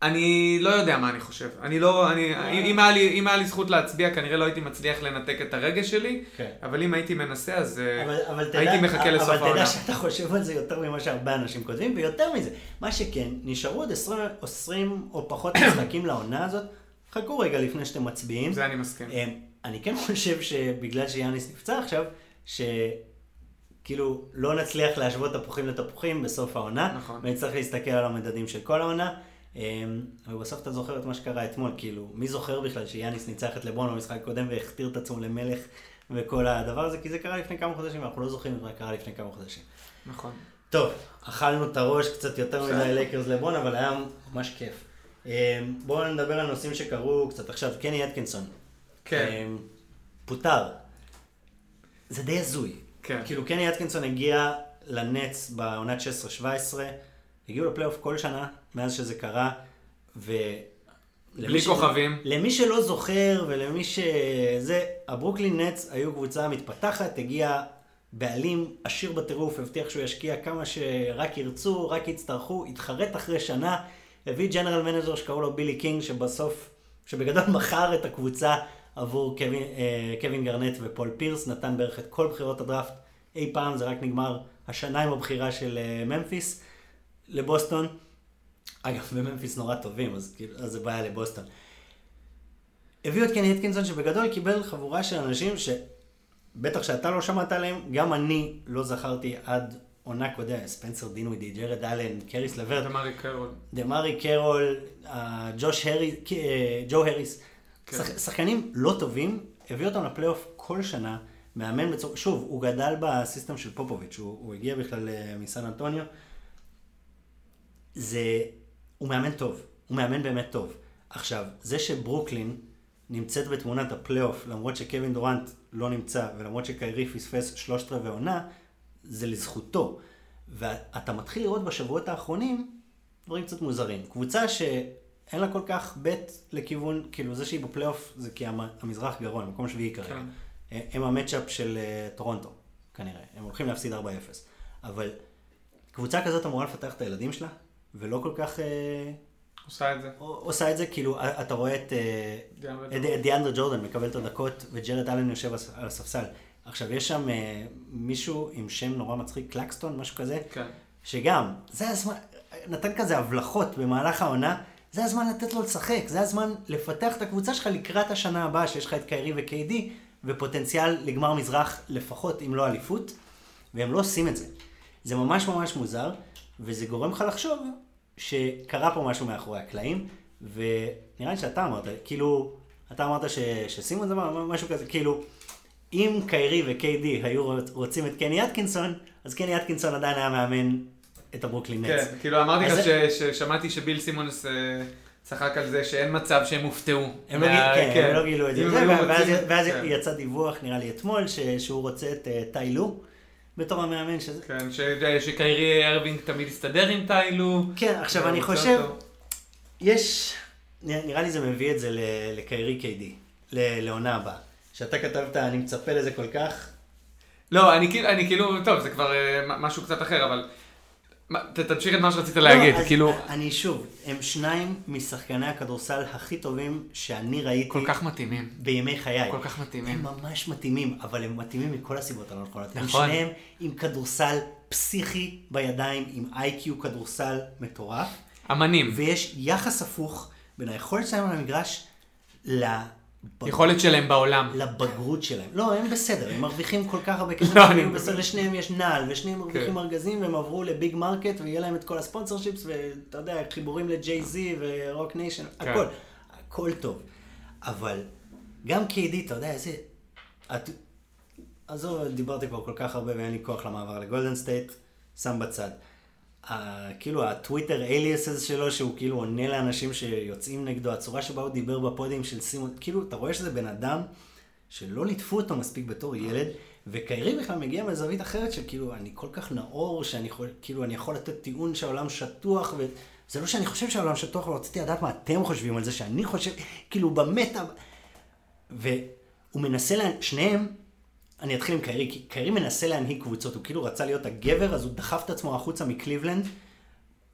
אני לא יודע מה אני חושב. אני לא, אני, אם היה לי, אם היה לי זכות להצביע, כנראה לא הייתי מצליח לנתק את הרגש שלי, כן. אבל אם הייתי מנסה, אז אה, אבל, אבל תדע, הייתי מחכה לסוף אבל העונה. תדע שאתה חושב על זה יותר ממה שהרבה אנשים כותבים, ויותר מזה, מה שכן, נשארו עוד 20, 20 או פחות משחקים לעונה הזאת, חכו רגע לפני שאתם מצביעים. זה אני מסכים. אמ, אני כן חושב שבגלל שיאניס נפצע עכשיו, שכאילו לא נצליח להשוות תפוחים לתפוחים בסוף העונה, נכון. ונצטרך להסתכל על המדדים של כל העונה. אמ, אבל בסוף אתה זוכר את מה שקרה אתמול, כאילו, מי זוכר בכלל שיאניס ניצח את לברון במשחק הקודם והכתיר את עצמו למלך וכל הדבר הזה, כי זה קרה לפני כמה חודשים, ואנחנו לא זוכרים מה קרה לפני כמה חודשים. נכון. טוב, אכלנו את הראש קצת יותר. מדי לייקרס לברון, אבל היה ממש כיף. אמ, בואו נדבר על נושאים שקרו קצת עכשיו. קני אטקינסון. כן. אמ, פוטר. זה די הזוי. כן. כאילו קני אטקינסון הגיע לנץ בעונת 16-17, הגיעו לפלייאוף כל שנה מאז שזה קרה, ו... בלי כוכבים. למי שלא זוכר ולמי שזה, הברוקלין נץ היו קבוצה מתפתחת, הגיע בעלים עשיר בטירוף, הבטיח שהוא ישקיע כמה שרק ירצו, רק יצטרכו, התחרט אחרי שנה, הביא general manager שקראו לו בילי קינג, שבסוף, שבגדול מכר את הקבוצה עבור קווין, אה, קווין גארנט ופול פירס, נתן בערך את כל בחירות הדראפט אי פעם, זה רק נגמר השנה עם הבחירה של אה, ממפיס לבוסטון. אגב, בממפיס נורא טובים, אז, כאילו, אז זה בעיה לבוסטון. הביאו את קני אטקינסון שבגדול קיבל חבורה של אנשים שבטח שאתה לא שמעת עליהם, גם אני לא זכרתי עד עונה קודמת, ספנסר דינווידי, ג'רד אלן, קריס לברט, דמרי קרול. דמרי קרול, אה, ג'וש הריס, ג'ו הריס, כן. שח, שחקנים לא טובים, הביא אותם לפלייאוף כל שנה, מאמן בצורה, שוב, הוא גדל ב system של פופוביץ', הוא, הוא הגיע בכלל אה, מסן אנטוניו, זה, הוא מאמן טוב, הוא מאמן באמת טוב. עכשיו, זה שברוקלין נמצאת בתמונת הפלייאוף, למרות שקווין דורנט לא נמצא, ולמרות שקיירי פספס שלושת רבעי עונה, זה לזכותו. ואתה מתחיל לראות בשבועות האחרונים דברים קצת מוזרים. קבוצה שאין לה כל כך בית לכיוון, כאילו זה שהיא בפלייאוף זה כי המ- המזרח גרוע, מקום שביעי כרגע. כן. הם ה matchup של אה, טורונטו, כנראה. הם הולכים להפסיד 4-0. אבל קבוצה כזאת אמורה לפתח את הילדים שלה, ולא כל כך אה, עושה את זה. עושה את זה, כאילו, אתה רואה את אה, דיאנדרה ג'ורדן מקבל את הדקות, וג'רד אלן יושב על הספסל. עכשיו, יש שם מישהו עם שם נורא מצחיק, קלקסטון, משהו כזה, כן. שגם, זה הזמן, נתן כזה הבלחות במהלך העונה, זה הזמן לתת לו לשחק, זה הזמן לפתח את הקבוצה שלך לקראת השנה הבאה, שיש לך את קיירי וקיידי, ופוטנציאל לגמר מזרח לפחות, אם לא אליפות, והם לא עושים את זה. זה ממש ממש מוזר, וזה גורם לך לחשוב שקרה פה משהו מאחורי הקלעים, ונראה לי שאתה אמרת, כאילו, אתה אמרת ש... שסימון זה משהו כזה, כאילו, אם קיירי וקיידי היו רוצים את קני אטקינסון, אז קני אטקינסון עדיין היה מאמן את הברוקלין נץ. כן, כאילו אמרתי לך. ששמעתי שביל סימונס... אה, צחק על זה שאין מצב שהם הופתעו. הם לא, כן, כן. הם לא גילו את זה. ואז כן. יצא דיווח, נראה לי אתמול, שהוא רוצה את אה, טיילו. בתור המאמן שזה... כן, שקיירי ארווינג תמיד יסתדר עם טיילו. כן, עכשיו אני חושב, יש, נראה לי זה מביא את זה לקיירי קיידי, לעונה הבאה. שאתה כתבת, אני מצפה לזה כל כך. לא, אני כאילו, טוב, זה כבר אה, משהו קצת אחר, אבל... תמשיך את מה שרצית להגיד, לא, כאילו... אני שוב, הם שניים משחקני הכדורסל הכי טובים שאני ראיתי. כל כך מתאימים. בימי חיי. כל כך מתאימים. הם ממש מתאימים, אבל הם מתאימים מכל הסיבות הלא נכונות. נכון. הם שניהם עם כדורסל פסיכי בידיים, עם IQ כדורסל מטורף. אמנים. ויש יחס הפוך בין היכולת שלהם על המגרש ל... יכולת שלהם בעולם. לבגרות שלהם. לא, הם בסדר, הם מרוויחים כל כך הרבה כסף, לא, בסדר, לשניהם יש נעל, ושניהם מרוויחים כן. ארגזים, והם עברו ל big market, ויהיה להם את כל ה sponsorships, ואתה יודע, חיבורים לג'יי זי ורוק ניישן, כן. הכל, הכל טוב. אבל גם קיידי, אתה יודע, איזה... עזוב, דיברתי כבר כל כך הרבה ואין לי כוח למעבר לגולדן סטייט, שם בצד. כאילו הטוויטר aliases שלו, שהוא כאילו עונה לאנשים שיוצאים נגדו, הצורה שבה הוא דיבר בפודיום של סימונס, כאילו, אתה רואה שזה בן אדם שלא ליטפו אותו מספיק בתור ילד, וקיירי בכלל מגיע מזווית אחרת, שכאילו, אני כל כך נאור, שאני יכול, כאילו, אני יכול לתת טיעון שהעולם שטוח, וזה לא שאני חושב שהעולם שטוח, אבל רציתי לדעת מה אתם חושבים על זה, שאני חושב, כאילו, במטה, והוא מנסה, לה... שניהם אני אתחיל עם קיירי, כי קיירי מנסה להנהיג קבוצות, הוא כאילו רצה להיות הגבר, אז הוא דחף את עצמו החוצה מקליבלנד,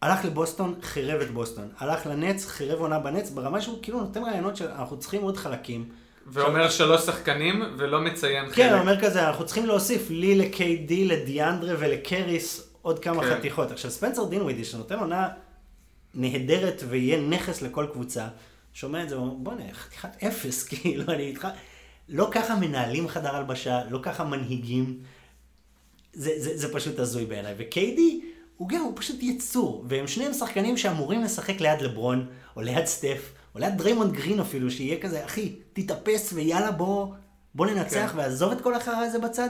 הלך לבוסטון, חירב את בוסטון, הלך לנץ, חירב עונה בנץ, ברמה שהוא כאילו נותן רעיונות שאנחנו צריכים עוד חלקים. ואומר שלוש שחקנים ולא מציין חלק. כן, הוא אומר כזה, אנחנו צריכים להוסיף לי, לקיי-די, לדיאנדרה ולקריס עוד כמה כן. חתיכות. עכשיו, ספנסר דינווידי, שנותן עונה נהדרת ויהיה נכס לכל קבוצה, שומע את זה, ואומר, בוא'נה, חתיכת אפס, כאילו, אני איתך... לא ככה מנהלים חדר הלבשה, לא ככה מנהיגים. זה, זה, זה פשוט הזוי בעיניי. וקיידי, הוא גם, הוא פשוט יצור. והם שניהם שחקנים שאמורים לשחק ליד לברון, או ליד סטף, או ליד דריימונד גרין אפילו, שיהיה כזה, אחי, תתאפס ויאללה בוא, בוא ננצח, כן. ועזוב את כל החרא הזה בצד.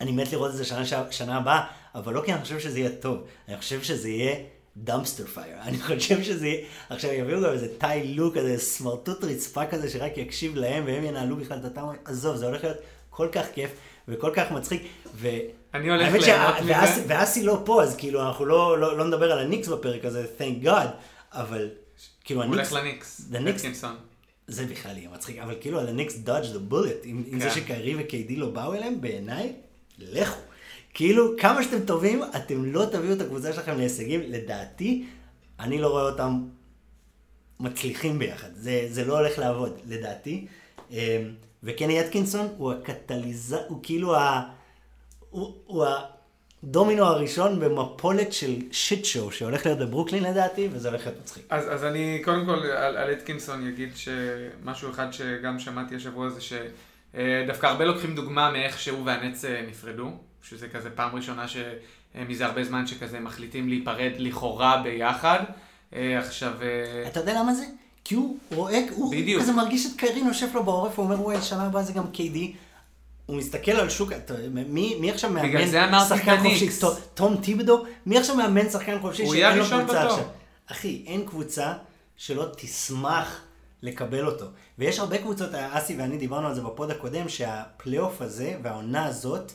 אני מת לראות את זה שנה, שנה הבאה, אבל לא כי אני חושב שזה יהיה טוב, אני חושב שזה יהיה dumpster fire. אני חושב שזה, עכשיו יביאו גם איזה טאי לו, איזה סמרטוט רצפה כזה שרק יקשיב להם והם ינהלו בכלל את ה team, עזוב, זה הולך להיות כל כך כיף וכל כך מצחיק. ו... אני הולך ליהנות מזה. ואסי לא פה, אז כאילו אנחנו לא, לא, לא נדבר על הניקס בפרק הזה, thank God, אבל כאילו הניקס... הוא הולך לניקס, אטקינסון. זה בכלל יהיה מצחיק, אבל כאילו על הניקס dodged the bullet, עם זה כן. שקיירי וקיידי לא באו אליהם, בעיניי, לכו. כאילו, כמה שאתם טובים, אתם לא תביאו את הקבוצה שלכם להישגים. לדעתי, אני לא רואה אותם מצליחים ביחד. זה, זה לא הולך לעבוד, לדעתי. אמ, וקני אטקינסון הוא הקטליזה, הוא כאילו ה... הוא, הוא הדומינו הראשון במפולת של שיט שואו שהולך להיות בברוקלין לדעתי, וזה הולך להיות מצחיק. אז, אז אני קודם כל על, על אטקינסון אגיד שמשהו אחד שגם שמעתי השבוע זה שדווקא הרבה לוקחים דוגמה מאיך שהוא והנץ אה, נפרדו. שזה כזה פעם ראשונה שמזה הרבה זמן שכזה מחליטים להיפרד לכאורה ביחד. אה, עכשיו... אה, אתה יודע למה זה? כי הוא רואה, הוא בדיוק. כזה מרגיש את קיירין יושב לו בעורף, הוא אומר, וואי, שנה הבאה זה גם KD. הוא מסתכל על שוק, מי, מי עכשיו מאמן שחקן חופשי? תום טיבדו? מי עכשיו מאמן שחקן חופשי שאין לו קבוצה עכשיו? אחי, אין קבוצה שלא תשמח לקבל אותו. ויש הרבה קבוצות, אסי ואני דיברנו על זה בפוד הקודם, שהפלייאוף הזה והעונה הזאת,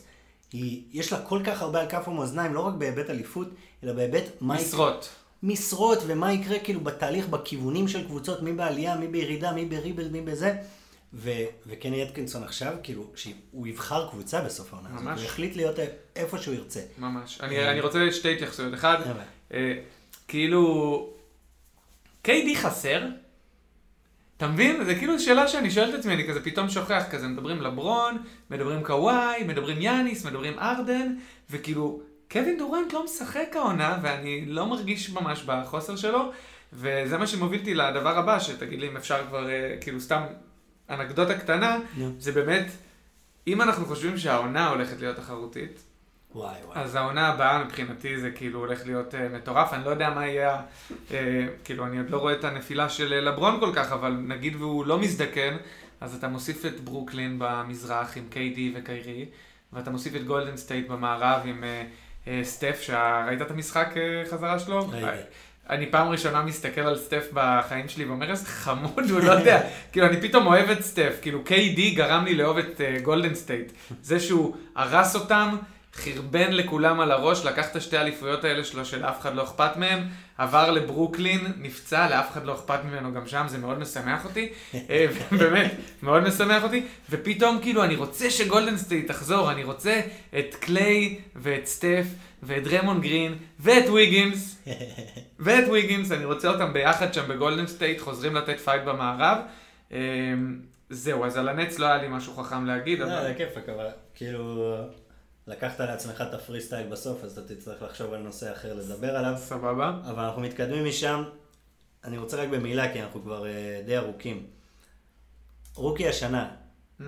היא, יש לה כל כך הרבה על כף המאזניים, לא רק בהיבט אליפות, אלא בהיבט משרות. משרות, ומה יקרה כאילו בתהליך, בכיוונים של קבוצות, מי בעלייה, מי בירידה, מי בריבל, מי בזה. ו- וקני אטקינסון עכשיו, כאילו, שהוא יבחר קבוצה בסוף העונה הזאת, הוא החליט להיות איפה שהוא ירצה. ממש. אני, אה. אני רוצה שתי התייחסויות. אחד, אה, כאילו, KD חסר, אתה מבין? זה כאילו שאלה שאני שואל את עצמי, אני כזה פתאום שוכח, כזה מדברים לברון, מדברים קוואי, מדברים יאניס, מדברים ארדן, וכאילו, קווין דורנט לא משחק העונה, ואני לא מרגיש ממש בחוסר שלו, וזה מה שמוביל אותי לדבר הבא, שתגיד לי אם אפשר כבר, אה, כאילו סתם אנקדוטה קטנה, נו. זה באמת, אם אנחנו חושבים שהעונה הולכת להיות תחרותית, וואי וואי. אז העונה הבאה מבחינתי זה כאילו הולך להיות אה, מטורף, אני לא יודע מה יהיה, אה, כאילו אני עוד לא רואה את הנפילה של אה, לברון כל כך, אבל נגיד והוא לא מזדקן, אז אתה מוסיף את ברוקלין במזרח עם קיידי וקיירי, ואתה מוסיף את גולדן סטייט במערב עם אה, אה, סטף, שראית את המשחק אה, חזרה שלו? ראיתי. אני פעם ראשונה מסתכל על סטף בחיים שלי ואומר איזה חמוד הוא, לא יודע, כאילו אני פתאום אוהב את סטף, כאילו KD גרם לי לאהוב את גולדן סטייט, זה שהוא הרס אותם, חרבן לכולם על הראש, לקח את השתי האליפויות האלה שלו שלאף אחד לא אכפת מהם, עבר לברוקלין, נפצע, לאף אחד לא אכפת ממנו גם שם, זה מאוד משמח אותי, אה, באמת, מאוד משמח אותי, ופתאום כאילו אני רוצה שגולדן סטייט תחזור, אני רוצה את קליי ואת סטף ואת דריימונד גרין ואת ויגינס, ואת ויגינס, אני רוצה אותם ביחד שם בגולדן סטייט, חוזרים לתת fight במערב. אה, זהו, אז על הנץ לא היה לי משהו חכם להגיד, לא, אבל... זה כיפק, אבל כאילו, לקחת לעצמך את הפרי סטייל בסוף, אז אתה תצטרך לחשוב על נושא אחר לדבר עליו. סבבה. אבל אנחנו מתקדמים משם. אני רוצה רק במילה, כי אנחנו כבר אה, די ארוכים. רוקי השנה. Mm.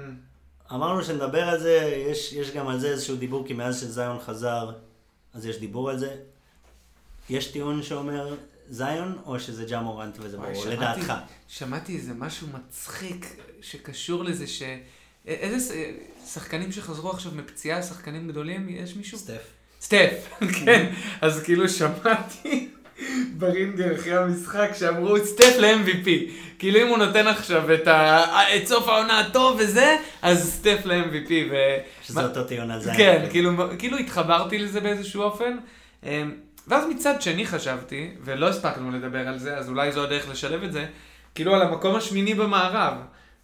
אמרנו שנדבר על זה, יש, יש גם על זה איזשהו דיבור, כי מאז שזיון חזר, אז יש דיבור על זה. יש טיעון שאומר זיון, או שזה ג'ה מורנט וזה ברור, שמעתי- לדעתך. שמעתי איזה משהו מצחיק שקשור לזה ש... איזה שחקנים שחזרו עכשיו מפציעה, שחקנים גדולים, יש מישהו? סטף. סטף, כן. אז כאילו שמעתי ברינגר אחרי המשחק שאמרו סטף ל-MVP. כאילו אם הוא נותן עכשיו את, ה... את סוף העונה הטוב וזה, אז סטף ל-MVP. ו... שזה מה- אותו טיעון זיון. כן, כאילו, כאילו התחברתי לזה באיזשהו אופן. אמ, ואז מצד שני חשבתי, ולא הספקנו לדבר על זה, אז אולי זו הדרך לשלב את זה, כאילו על המקום השמיני במערב.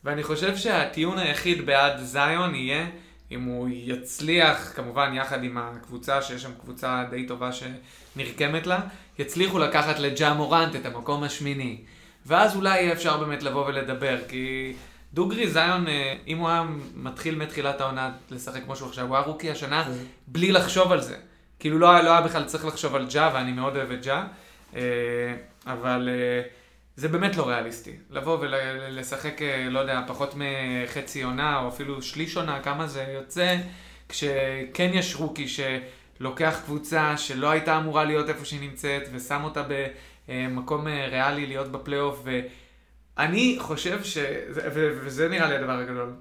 ואני חושב שהטיעון היחיד בעד זיון יהיה אם הוא יצליח, כמובן יחד עם הקבוצה, שיש שם קבוצה די טובה שנרקמת לה, יצליחו לקחת לג'ה מורנט את המקום השמיני. ואז אולי יהיה אפשר באמת לבוא ולדבר, כי דוגרי זיון, אה, אם הוא היה מתחיל מתחילת העונה לשחק כמו שהוא עכשיו, הוא היה רוקי השנה בלי לחשוב על זה. כאילו לא, היה- לא היה בכלל צריך לחשוב על ג'ה, ואני מאוד אוהב את ג'ה, אה, אבל אה, זה באמת לא ריאליסטי. לבוא ולשחק, אה, לא יודע, פחות מחצי עונה, או אפילו שליש עונה, כמה זה יוצא, כשכן יש רוקי שלוקח קבוצה שלא הייתה אמורה להיות איפה שהיא נמצאת, ושם אותה במקום אה, ריאלי להיות בפלייאוף, ואני חושב ש... וזה נראה לי הדבר הגדול,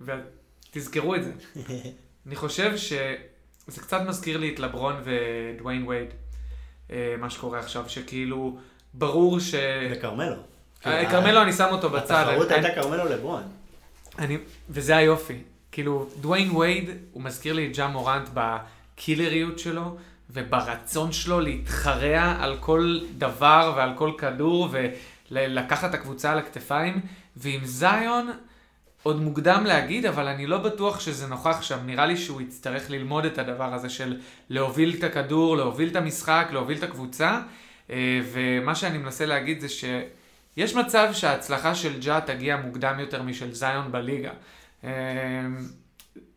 ותזכרו את זה. אני חושב שזה קצת מזכיר לי את לברון ודוויין וייד, אה, מה שקורה עכשיו, שכאילו, ברור ש... וכרמלו. אה, כרמלו אני שם אותו בצד. התחרות הייתה כרמלו לברון. אני, וזה היופי. כאילו, דוויין וייד, הוא מזכיר לי את ג'ה מורנט בקילריות שלו, וברצון שלו להתחרע על כל דבר ועל כל כדור, ולקחת את הקבוצה על הכתפיים. ועם זיון, עוד מוקדם להגיד, אבל אני לא בטוח שזה נוכח שם. נראה לי שהוא יצטרך ללמוד את הדבר הזה של להוביל את הכדור, להוביל את המשחק, להוביל את הקבוצה. אה, ומה שאני מנסה להגיד זה שיש מצב שההצלחה של ג'ה תגיע מוקדם יותר משל זיון בליגה. אה,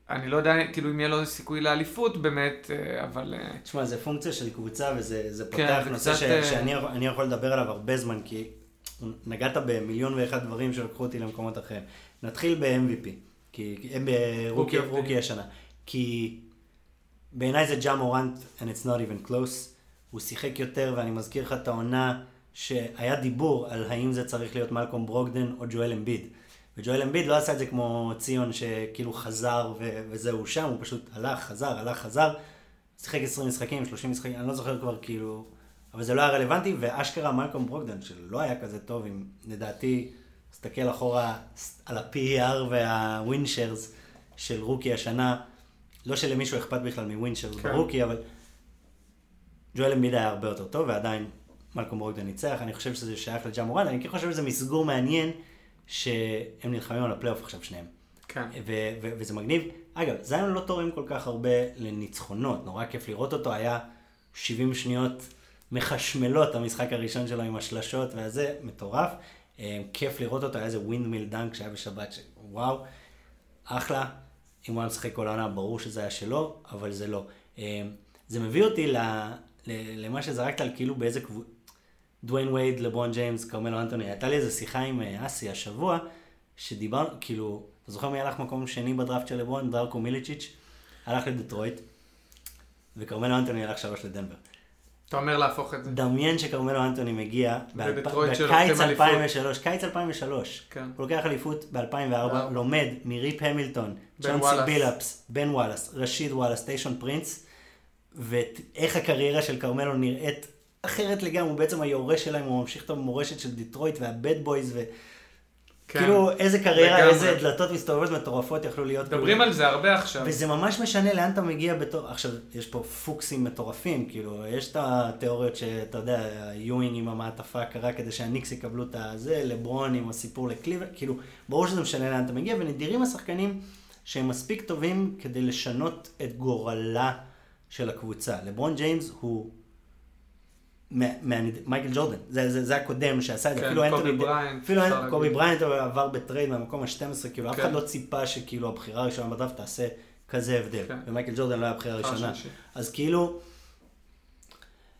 אני לא יודע, כאילו, אם יהיה לו סיכוי לאליפות באמת, אה, אבל... תשמע, זה פונקציה של קבוצה, וזה זה כן, פותח זה נושא קצת, ש, שאני יכול- לדבר עליו הרבה זמן, כי נגעת במיליון ואחד דברים שלקחו אותי למקומות אחרים. נתחיל ב-MVP, כי רוקי השנה. כי בעיניי זה ג'ה מורנט, and it's not even close. הוא שיחק יותר, ואני מזכיר לך את העונה שהיה דיבור על האם זה צריך להיות מלקום ברוקדן או ג'ואל אמביד. וג'ואל אמביד לא עשה את זה כמו ציון שכאילו חזר ו- וזהו שם, הוא פשוט הלך, חזר, הלך, חזר. שיחק 20 משחקים, 30 משחקים, אני לא זוכר כבר כאילו, אבל זה לא היה רלוונטי, ואשכרה מלקום ברוגדון, שלא היה כזה טוב, אם לדעתי, תסתכל אחורה על ה-PER וה-Win Shares של רוקי השנה, לא שלמישהו אכפת בכלל מ win shares כן. ברוקי, אבל ג'ואל אמביד היה הרבה יותר טוב, ועדיין מלקום ברוגדון ניצח, אני חושב שזה שייך לג'ה מורנט, אני כן חושב שזה מסגור מעניין, שהם נלחמים על הפלייאוף עכשיו שניהם. כן. ו- ו- וזה מגניב. אגב, זיון לא תורם כל כך הרבה לניצחונות, נורא כיף לראות אותו, היה 70 שניות מחשמלות, המשחק הראשון שלו עם השלשות והזה, מטורף. אה, כיף לראות אותו, היה איזה windmill dunk שהיה בשבת, ש... וואו, אחלה. אם הוא היה משחק כל העונה, ברור שזה היה שלו, אבל זה לא. אה, זה מביא אותי ל... למה שזרקת על כאילו באיזה קבוצה, דוויין וייד, לברון ג'יימס, כרמלו אנטוני, הייתה לי איזה שיחה עם אה, אסי השבוע, שדיברנו, כאילו, אתה זוכר מי הלך מקום שני בדראפט של לברון? דרקו מיליצ'יץ', הלך לדטרויט, וכרמלו אנטוני הלך שלוש לדנבר. אתה אומר להפוך את זה. דמיין שכרמלו אנטוני מגיע בקיץ אליפות. 2003, קיץ 2003, כן. הוא לוקח אליפות ב-2004, ארבע. לומד מריפ המילטון, צ'אנסי. בילאפס, בן וואלאס, רשיד וואלאס, טיישון פרינס, ואיך הקריירה של כרמלו נראית אחרת לגמרי, הוא בעצם היורש שלהם, הוא ממשיך את המורשת של דיטרויט וה Bad Boys, וכאילו כן. איזה קריירה, לגמרי. איזה דלתות מסתובבות מטורפות יכלו להיות. מדברים כאילו. על זה הרבה עכשיו. וזה ממש משנה לאן אתה מגיע בתור, עכשיו, יש פה פוקסים מטורפים, כאילו, יש את התיאוריות שאתה יודע, יואינג עם המעטפה הקרה כדי שהניקס יקבלו את הזה, לברון עם הסיפור לקליבלנד, כאילו, ברור שזה משנה לאן אתה מגיע, ונדירים השחקנים שהם מספיק טובים כדי לשנות את גורלה של הקבוצה. לברון ג'יימס הוא... מייקל ג'ורדן, זה, זה, זה הקודם שעשה את זה, כן, אפילו קובי אנטוני, בריינט, אפילו. קובי בריינט עבר בטרייד מהמקום ה-12, כאילו אף כן. אחד לא ציפה שכאילו הבחירה הראשונה בדראפט תעשה כזה הבדל, כן. ומייקל ג'ורדן לא היה הבחירה בחירה הראשונה. אז כאילו,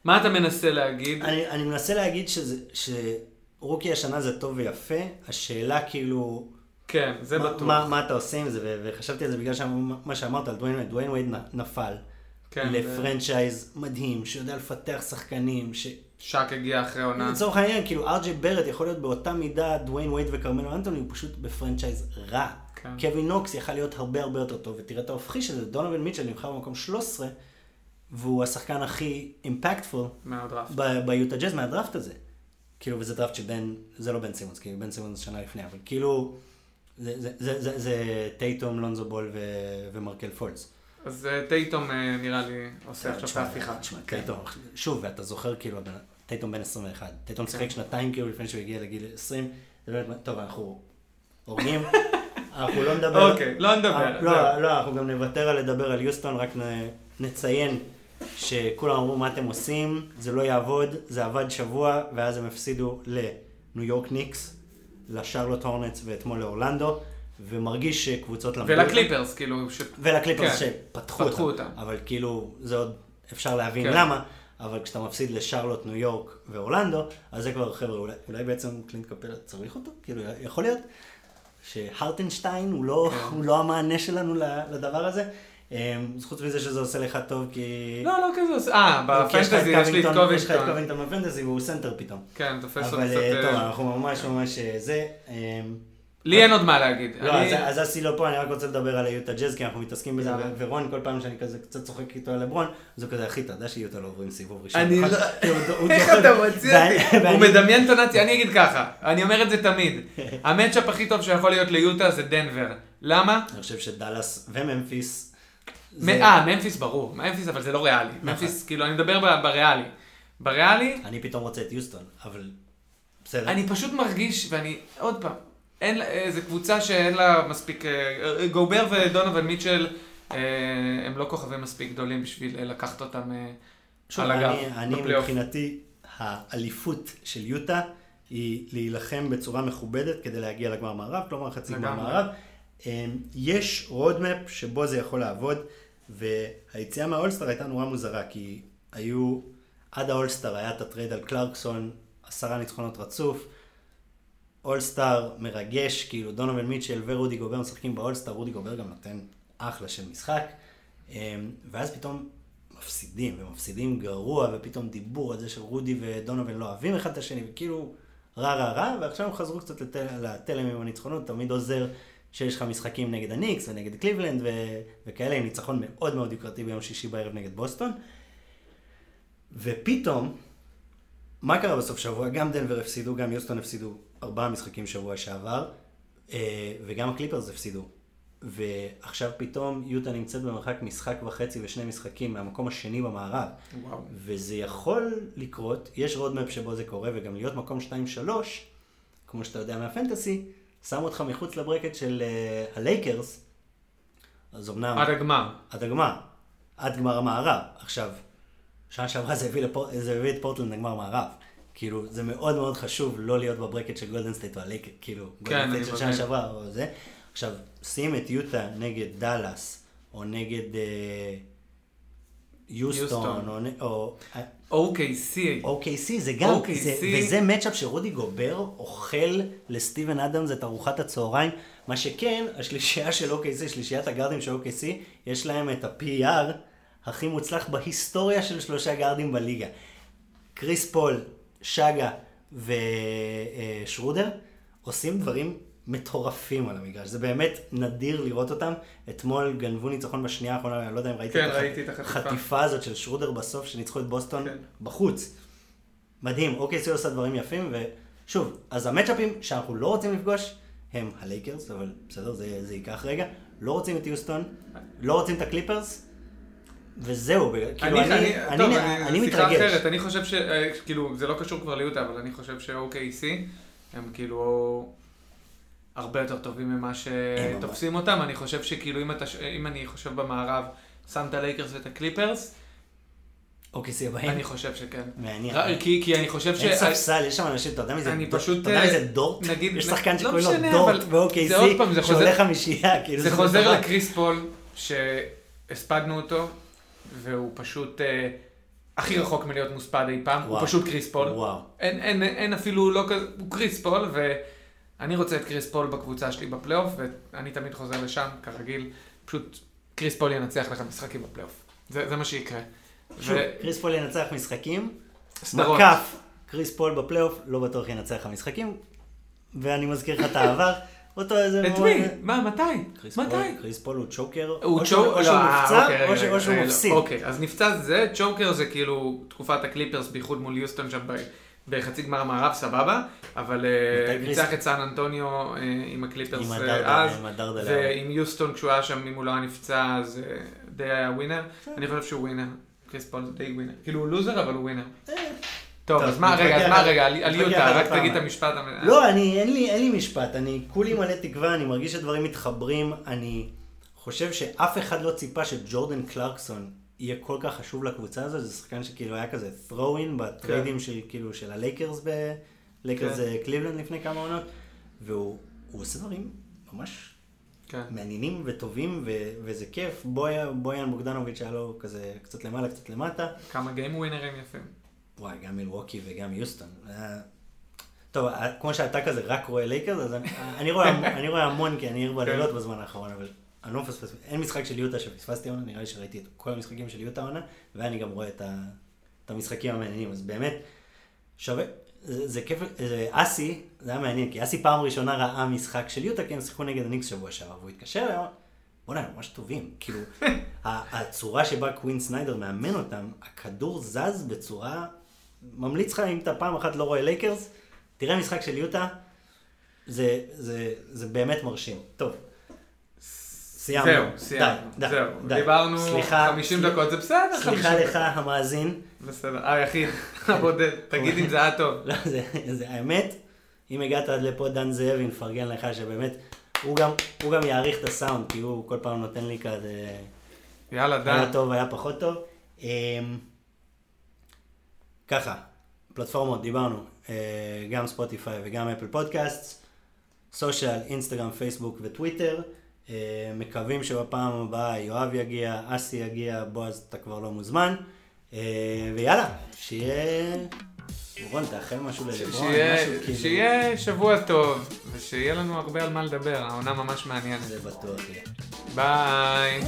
מה אתה מנסה להגיד? אני, אני מנסה להגיד שזה, שרוקי השנה זה טוב ויפה, השאלה כאילו, כן, זה מה, בטוח. מה, מה אתה עושה עם זה, וחשבתי על זה בגלל מה שאמרת על דוויין וייד, דוויין וייד נפל כן, ל franchise מדהים, שיודע לפתח שחקנים, ש... שק הגיע אחרי עונה. לצורך העניין, כאילו אר ג'יי בארט יכול להיות באותה מידה דוויין וייד וכרמלו אנטוני, הוא פשוט ב franchise רע. כן. קווין נוקס יכל להיות הרבה הרבה יותר טוב, ותראה את ההופכי של זה, דונובן מיטשל נבחר במקום 13, והוא השחקן הכי impactful מהדראפט. ביוטה ג'אז מהדראפט הזה. כאילו, וזה דראפט שבן, זה לא בן סימונס, כאילו בן סימונס שנה לפני, אבל כאילו, זה, זה, זה, זה, זה טייטום, לונזו בול ו, ומרקל פולץ. אז אה, טייטום אה, נראה לי עושה עכשיו את ההפיכה. תשמע, כן. טייטום, שוב, ואתה זוכר כאילו, טייטום בן 21. טייטום שיחק שנתיים כאילו לפני שהוא הגיע לגיל 20. זה באמת, טוב, אנחנו הורגים, אנחנו לא נדבר. אוקיי, לא נדבר, אה. לא, לא, אנחנו גם נוותר על לדבר על יוסטון, רק נציין שכולם אמרו מה אתם עושים, זה לא יעבוד, זה עבד שבוע, ואז הם הפסידו לניו יורק ניקס, לשרלוט הורנץ ואתמול לאורלנדו, ומרגיש שקבוצות למדו. ולקליפרס, כאילו, ש... ולקליפרס כן, שפתחו פתחו אותם. אותם. אבל כאילו, זה עוד אפשר להבין כן. למה, אבל כשאתה מפסיד לשרלוט, ניו יורק ואורלנדו, אז זה כבר, חבר'ה, אולי, אולי בעצם קלינט קפלה צריך אותו? כאילו, יכול להיות שהרטנשטיין הוא לא, כן. הוא לא המענה שלנו לדבר הזה. אמ, חוץ מזה שזה עושה לך טוב, כי... לא, לא כזה עושה. אה, בפנטזי יש לי את קובינגטון- יש לך את קובינגטון. בפנטזי והוא סנטר פתאום. כן, תופס אותו אבל קצת... אה, טוב, אה, אנחנו ממש ממש אה, זה. לי אין עוד מה להגיד. לא, אני- אז- אז אסי לא פה, אני רק רוצה לדבר על היוטה ג'אז, כי אנחנו מתעסקים בזה. ו- ורון, כל פעם שאני כזה קצת צוחק איתו על לברון, אז הוא כזה, אחי, אתה יודע שיוטה לא עוברים סיבוב ראשון. אני נכון?" לא... איך אתה מוציא אותי? הוא מדמיין טונציה, אני אגיד ככה, אני אומר את זה תמיד. ה matchup הכי טוב שיכול להיות ליוטה זה דנבר. למה? אני חושב שדאלאס וממפיס, אה, ממפיס ברור. ממפיס אבל זה לא ריאלי. ממפיס, כאילו, אני מדבר בריאלי. בריאלי, אני פתאום רוצה את יוסטון, אבל בסדר. אני פשוט מרגיש, ואני, עוד פעם, אין לה, איזה קבוצה שאין לה מספיק, אה, גובר ודונובל מיטשל, אה, הם לא כוכבים מספיק גדולים בשביל אה, לקחת אותם אה, שוב, על הגב, אני-. מבחינתי, האליפות של יוטה היא להילחם בצורה מכובדת כדי להגיע לגמר מערב, כלומר חצי גמר. מערב. אמ, יש roadmap שבו זה יכול לעבוד, והיציאה מהאולסטאר הייתה נורא מוזרה, כי היו, עד האולסטאר היה את ה trade על קלרקסון, עשרה ניצחונות רצוף, אולסטאר מרגש, כאילו דונובן מיטשל ורודי גובר משחקים באולסטאר, רודי גובר גם נותן אחלה של משחק, אמ, ואז פתאום מפסידים, ומפסידים גרוע, ופתאום דיבור על זה שרודי ודונובן לא אוהבים אחד את השני, וכאילו רע רע רע, ועכשיו הם חזרו קצת לתל, לתלם עם הניצחונות, תמיד עוזר שיש לך משחקים נגד הניקס ונגד קליבלנד ו... וכאלה, עם ניצחון מאוד מאוד יוקרתי ביום שישי בערב נגד בוסטון. ופתאום, מה קרה בסוף שבוע? גם דנבר הפסידו, גם יוסטון הפסידו ארבעה משחקים שבוע שעבר, אה, וגם הקליפרס הפסידו. ועכשיו פתאום יוטה נמצאת במרחק משחק וחצי ושני משחקים מהמקום השני במערב. וואו. וזה יכול לקרות, יש roadmap שבו זה קורה, וגם להיות מקום 2-3, כמו שאתה יודע מהפנטסי, שם אותך מחוץ ל bracket של uh, הלייקרס, אז אמנם... עד הגמר. עד הגמר, עד גמר המערב. עכשיו, שנה שעברה זה הביא, לפור... זה הביא את פורטלנד לגמר מערב. כאילו, זה מאוד מאוד חשוב לא להיות ב bracket של גולדן סטייט או הלייקר, כאילו, גולדן אני סטייט של שנה. שעברה או זה. עכשיו, שים את יוטה נגד דאלאס, או נגד... אה, יוסטון, או... OKC. OKC, זה גם, זה, וזה מצ'אפ שרודי גובר אוכל לסטיבן אדמס את ארוחת הצהריים. מה שכן, השלישייה של OKC, שלישיית הגארדים של OKC, יש להם את ה-PR הכי מוצלח בהיסטוריה של שלושה גארדים בליגה. קריס פול, שגה ושרודר עושים דברים מטורפים על המגרש. זה באמת נדיר לראות אותם. אתמול גנבו ניצחון בשנייה האחרונה, אני לא יודע אם ראיתי כן, את. החטיפה הזאת של שרודר בסוף, שניצחו את בוסטון כן. בחוץ. מדהים, OKC עושה דברים יפים, ושוב, אז המצ'אפים שאנחנו לא רוצים לפגוש הם הלייקרס, אבל בסדר, זה, זה ייקח רגע. לא רוצים את יוסטון, לא רוצים את הקליפרס, וזהו, כאילו אני, אני, אני, טוב, אני, אני שיחה מתרגש. אחרת, אני חושב ש... אה, כאילו, זה לא קשור כבר ליוטה, אבל אני חושב ש-OKC הם כאילו הרבה יותר טובים ממה שתופסים אותם. אני חושב שכאילו, אם, אתה, ש- אם אני חושב במערב, שם את הלייקרס ואת הקליפרס, OKC הבאים. אני חושב שכן. מעניין. כי, כי אני חושב ש... אין ספסל, יש שם אנשים, אתה יודע מי זה אני דורט? פשוט, אתה יודע מי אה, זה דורט? נגיד- יש שחקן לא שקוראים לו דורט אבל זה עוד פעם, זה ב-OKC, חוזר- שעולה חמישייה, כאילו זה חוזר. לקריס פול, שהספדנו אותו, והוא פשוט אה, הכי רחוק מלהיות מוספד אי פעם, הוא וואו. פשוט קריס פול. וואו. אין, אין, אין אפילו לא כזה, הוא קריס פול, ואני רוצה את קריס פול בקבוצה שלי בפלייאוף, ואני תמיד חוזר לשם, כרגיל, פשוט קריס פול ינצח לך משחקים בפלייאוף. זה, זה מה שיקרה. שוב, קריס פול ינצח משחקים, וסדרות. מקף, קריס פול בפלייאוף, לא בטוח ינצח לך משחקים, ואני מזכיר לך את העבר, אותו איזה... את מי? מה, מתי? מתי? קריס פול הוא צ'וקר, הוא או שהוא- צ'ו... או שהוא לא, אה, מופצע, אוקיי, או שהוא לא. מפסיד. אוקיי, אז נפצע זה, צ'וקר זה כאילו תקופת הקליפרס, בייחוד מול יוסטון שם בחצי גמר המערב, סבבה, אבל אה, ניצח את סן אנטוניו אה, עם הקליפרס אה, אז. ועם יוסטון כשהוא היה שם, אם הוא לא היה נפצע, אז די היה winner. אני חושב שהוא winner, קריס פול זה די winner. כאילו הוא לוזר, אבל הוא winner. טוב, אז מה, רגע, אז מה, רגע, על יוטה, רק. תגיד את המשפט. המ- לא, אני, אין לי, אין לי משפט, אני כולי מלא תקווה, אני מרגיש שדברים מתחברים, אני חושב שאף אחד לא ציפה שג'ורדן קלרקסון יהיה כל כך חשוב לקבוצה הזו, זה שחקן שכאילו היה כזה throw-in ב trade ים של, כאילו, של הלייקרס ב... לייקרס כן. זה קליבלנד לפני כמה עונות, והוא הוא עושה דברים ממש כן. מעניינים וטובים, ו, וזה כיף. בויאן בוגדנוביץ' היה לו כזה קצת למעלה, קצת למטה. כמה game winner ים יפים. וואי, גם מילווקי וגם יוסטון. אה, טוב, אה, כמו שאתה כזה רק רואה לייקרס, אז אני, אני, רואה, המון- אני רואה המון כי אני עיר בלילות כן. בזמן האחרון, אבל אני לא מפספס, אין משחק של יוטה שפספסתי העונה, נראה לי שראיתי את כל המשחקים של יוטה העונה, ואני גם רואה את, ה, את המשחקים המעניינים, אז באמת, שווה, זה, זה כיף, זה אסי, זה היה מעניין, כי אסי פעם ראשונה ראה משחק של יוטה, כי הם שיחקו נגד הניקס שבוע שעבר, והוא התקשר אמר, בוא'נה, הם ממש טובים, כאילו, הצורה שבה קווין סניידר מאמן אותם, הכדור זז בצורה, ממליץ לך אם אתה פעם אחת לא רואה לייקרס, תראה משחק של יוטה, זה, זה, זה באמת מרשים. טוב, סיימנו. זהו, סיימנו. די, די, זהו, די. דיברנו סליחה, 50 סליחה- דקות, זה בסדר, 50 סליחה. לך המאזין. בסדר, היחיד, הבודד, תגיד אם זה היה טוב. לא, זה, זה האמת, אם הגעת עד לפה דן זאבי, נפרגן לך שבאמת, הוא גם, הוא גם יעריך את הסאונד, כי הוא כל פעם נותן לי כזה, יאללה, היה דן. טוב, היה פחות טוב. ככה, פלטפורמות, דיברנו, אה, גם ספוטיפיי וגם אפל פודקאסט, social, אינסטגרם, פייסבוק וטוויטר. אה, מקווים שבפעם הבאה יואב יגיע, אסי יגיע, בועז אתה כבר לא מוזמן. אה, ויאללה, שיהיה... רון, תאחל משהו ללברון, משהו כאילו... שיהיה שבוע טוב, ושיהיה לנו הרבה על מה לדבר, העונה ממש מעניינת. זה בטוח יהיה. ביי.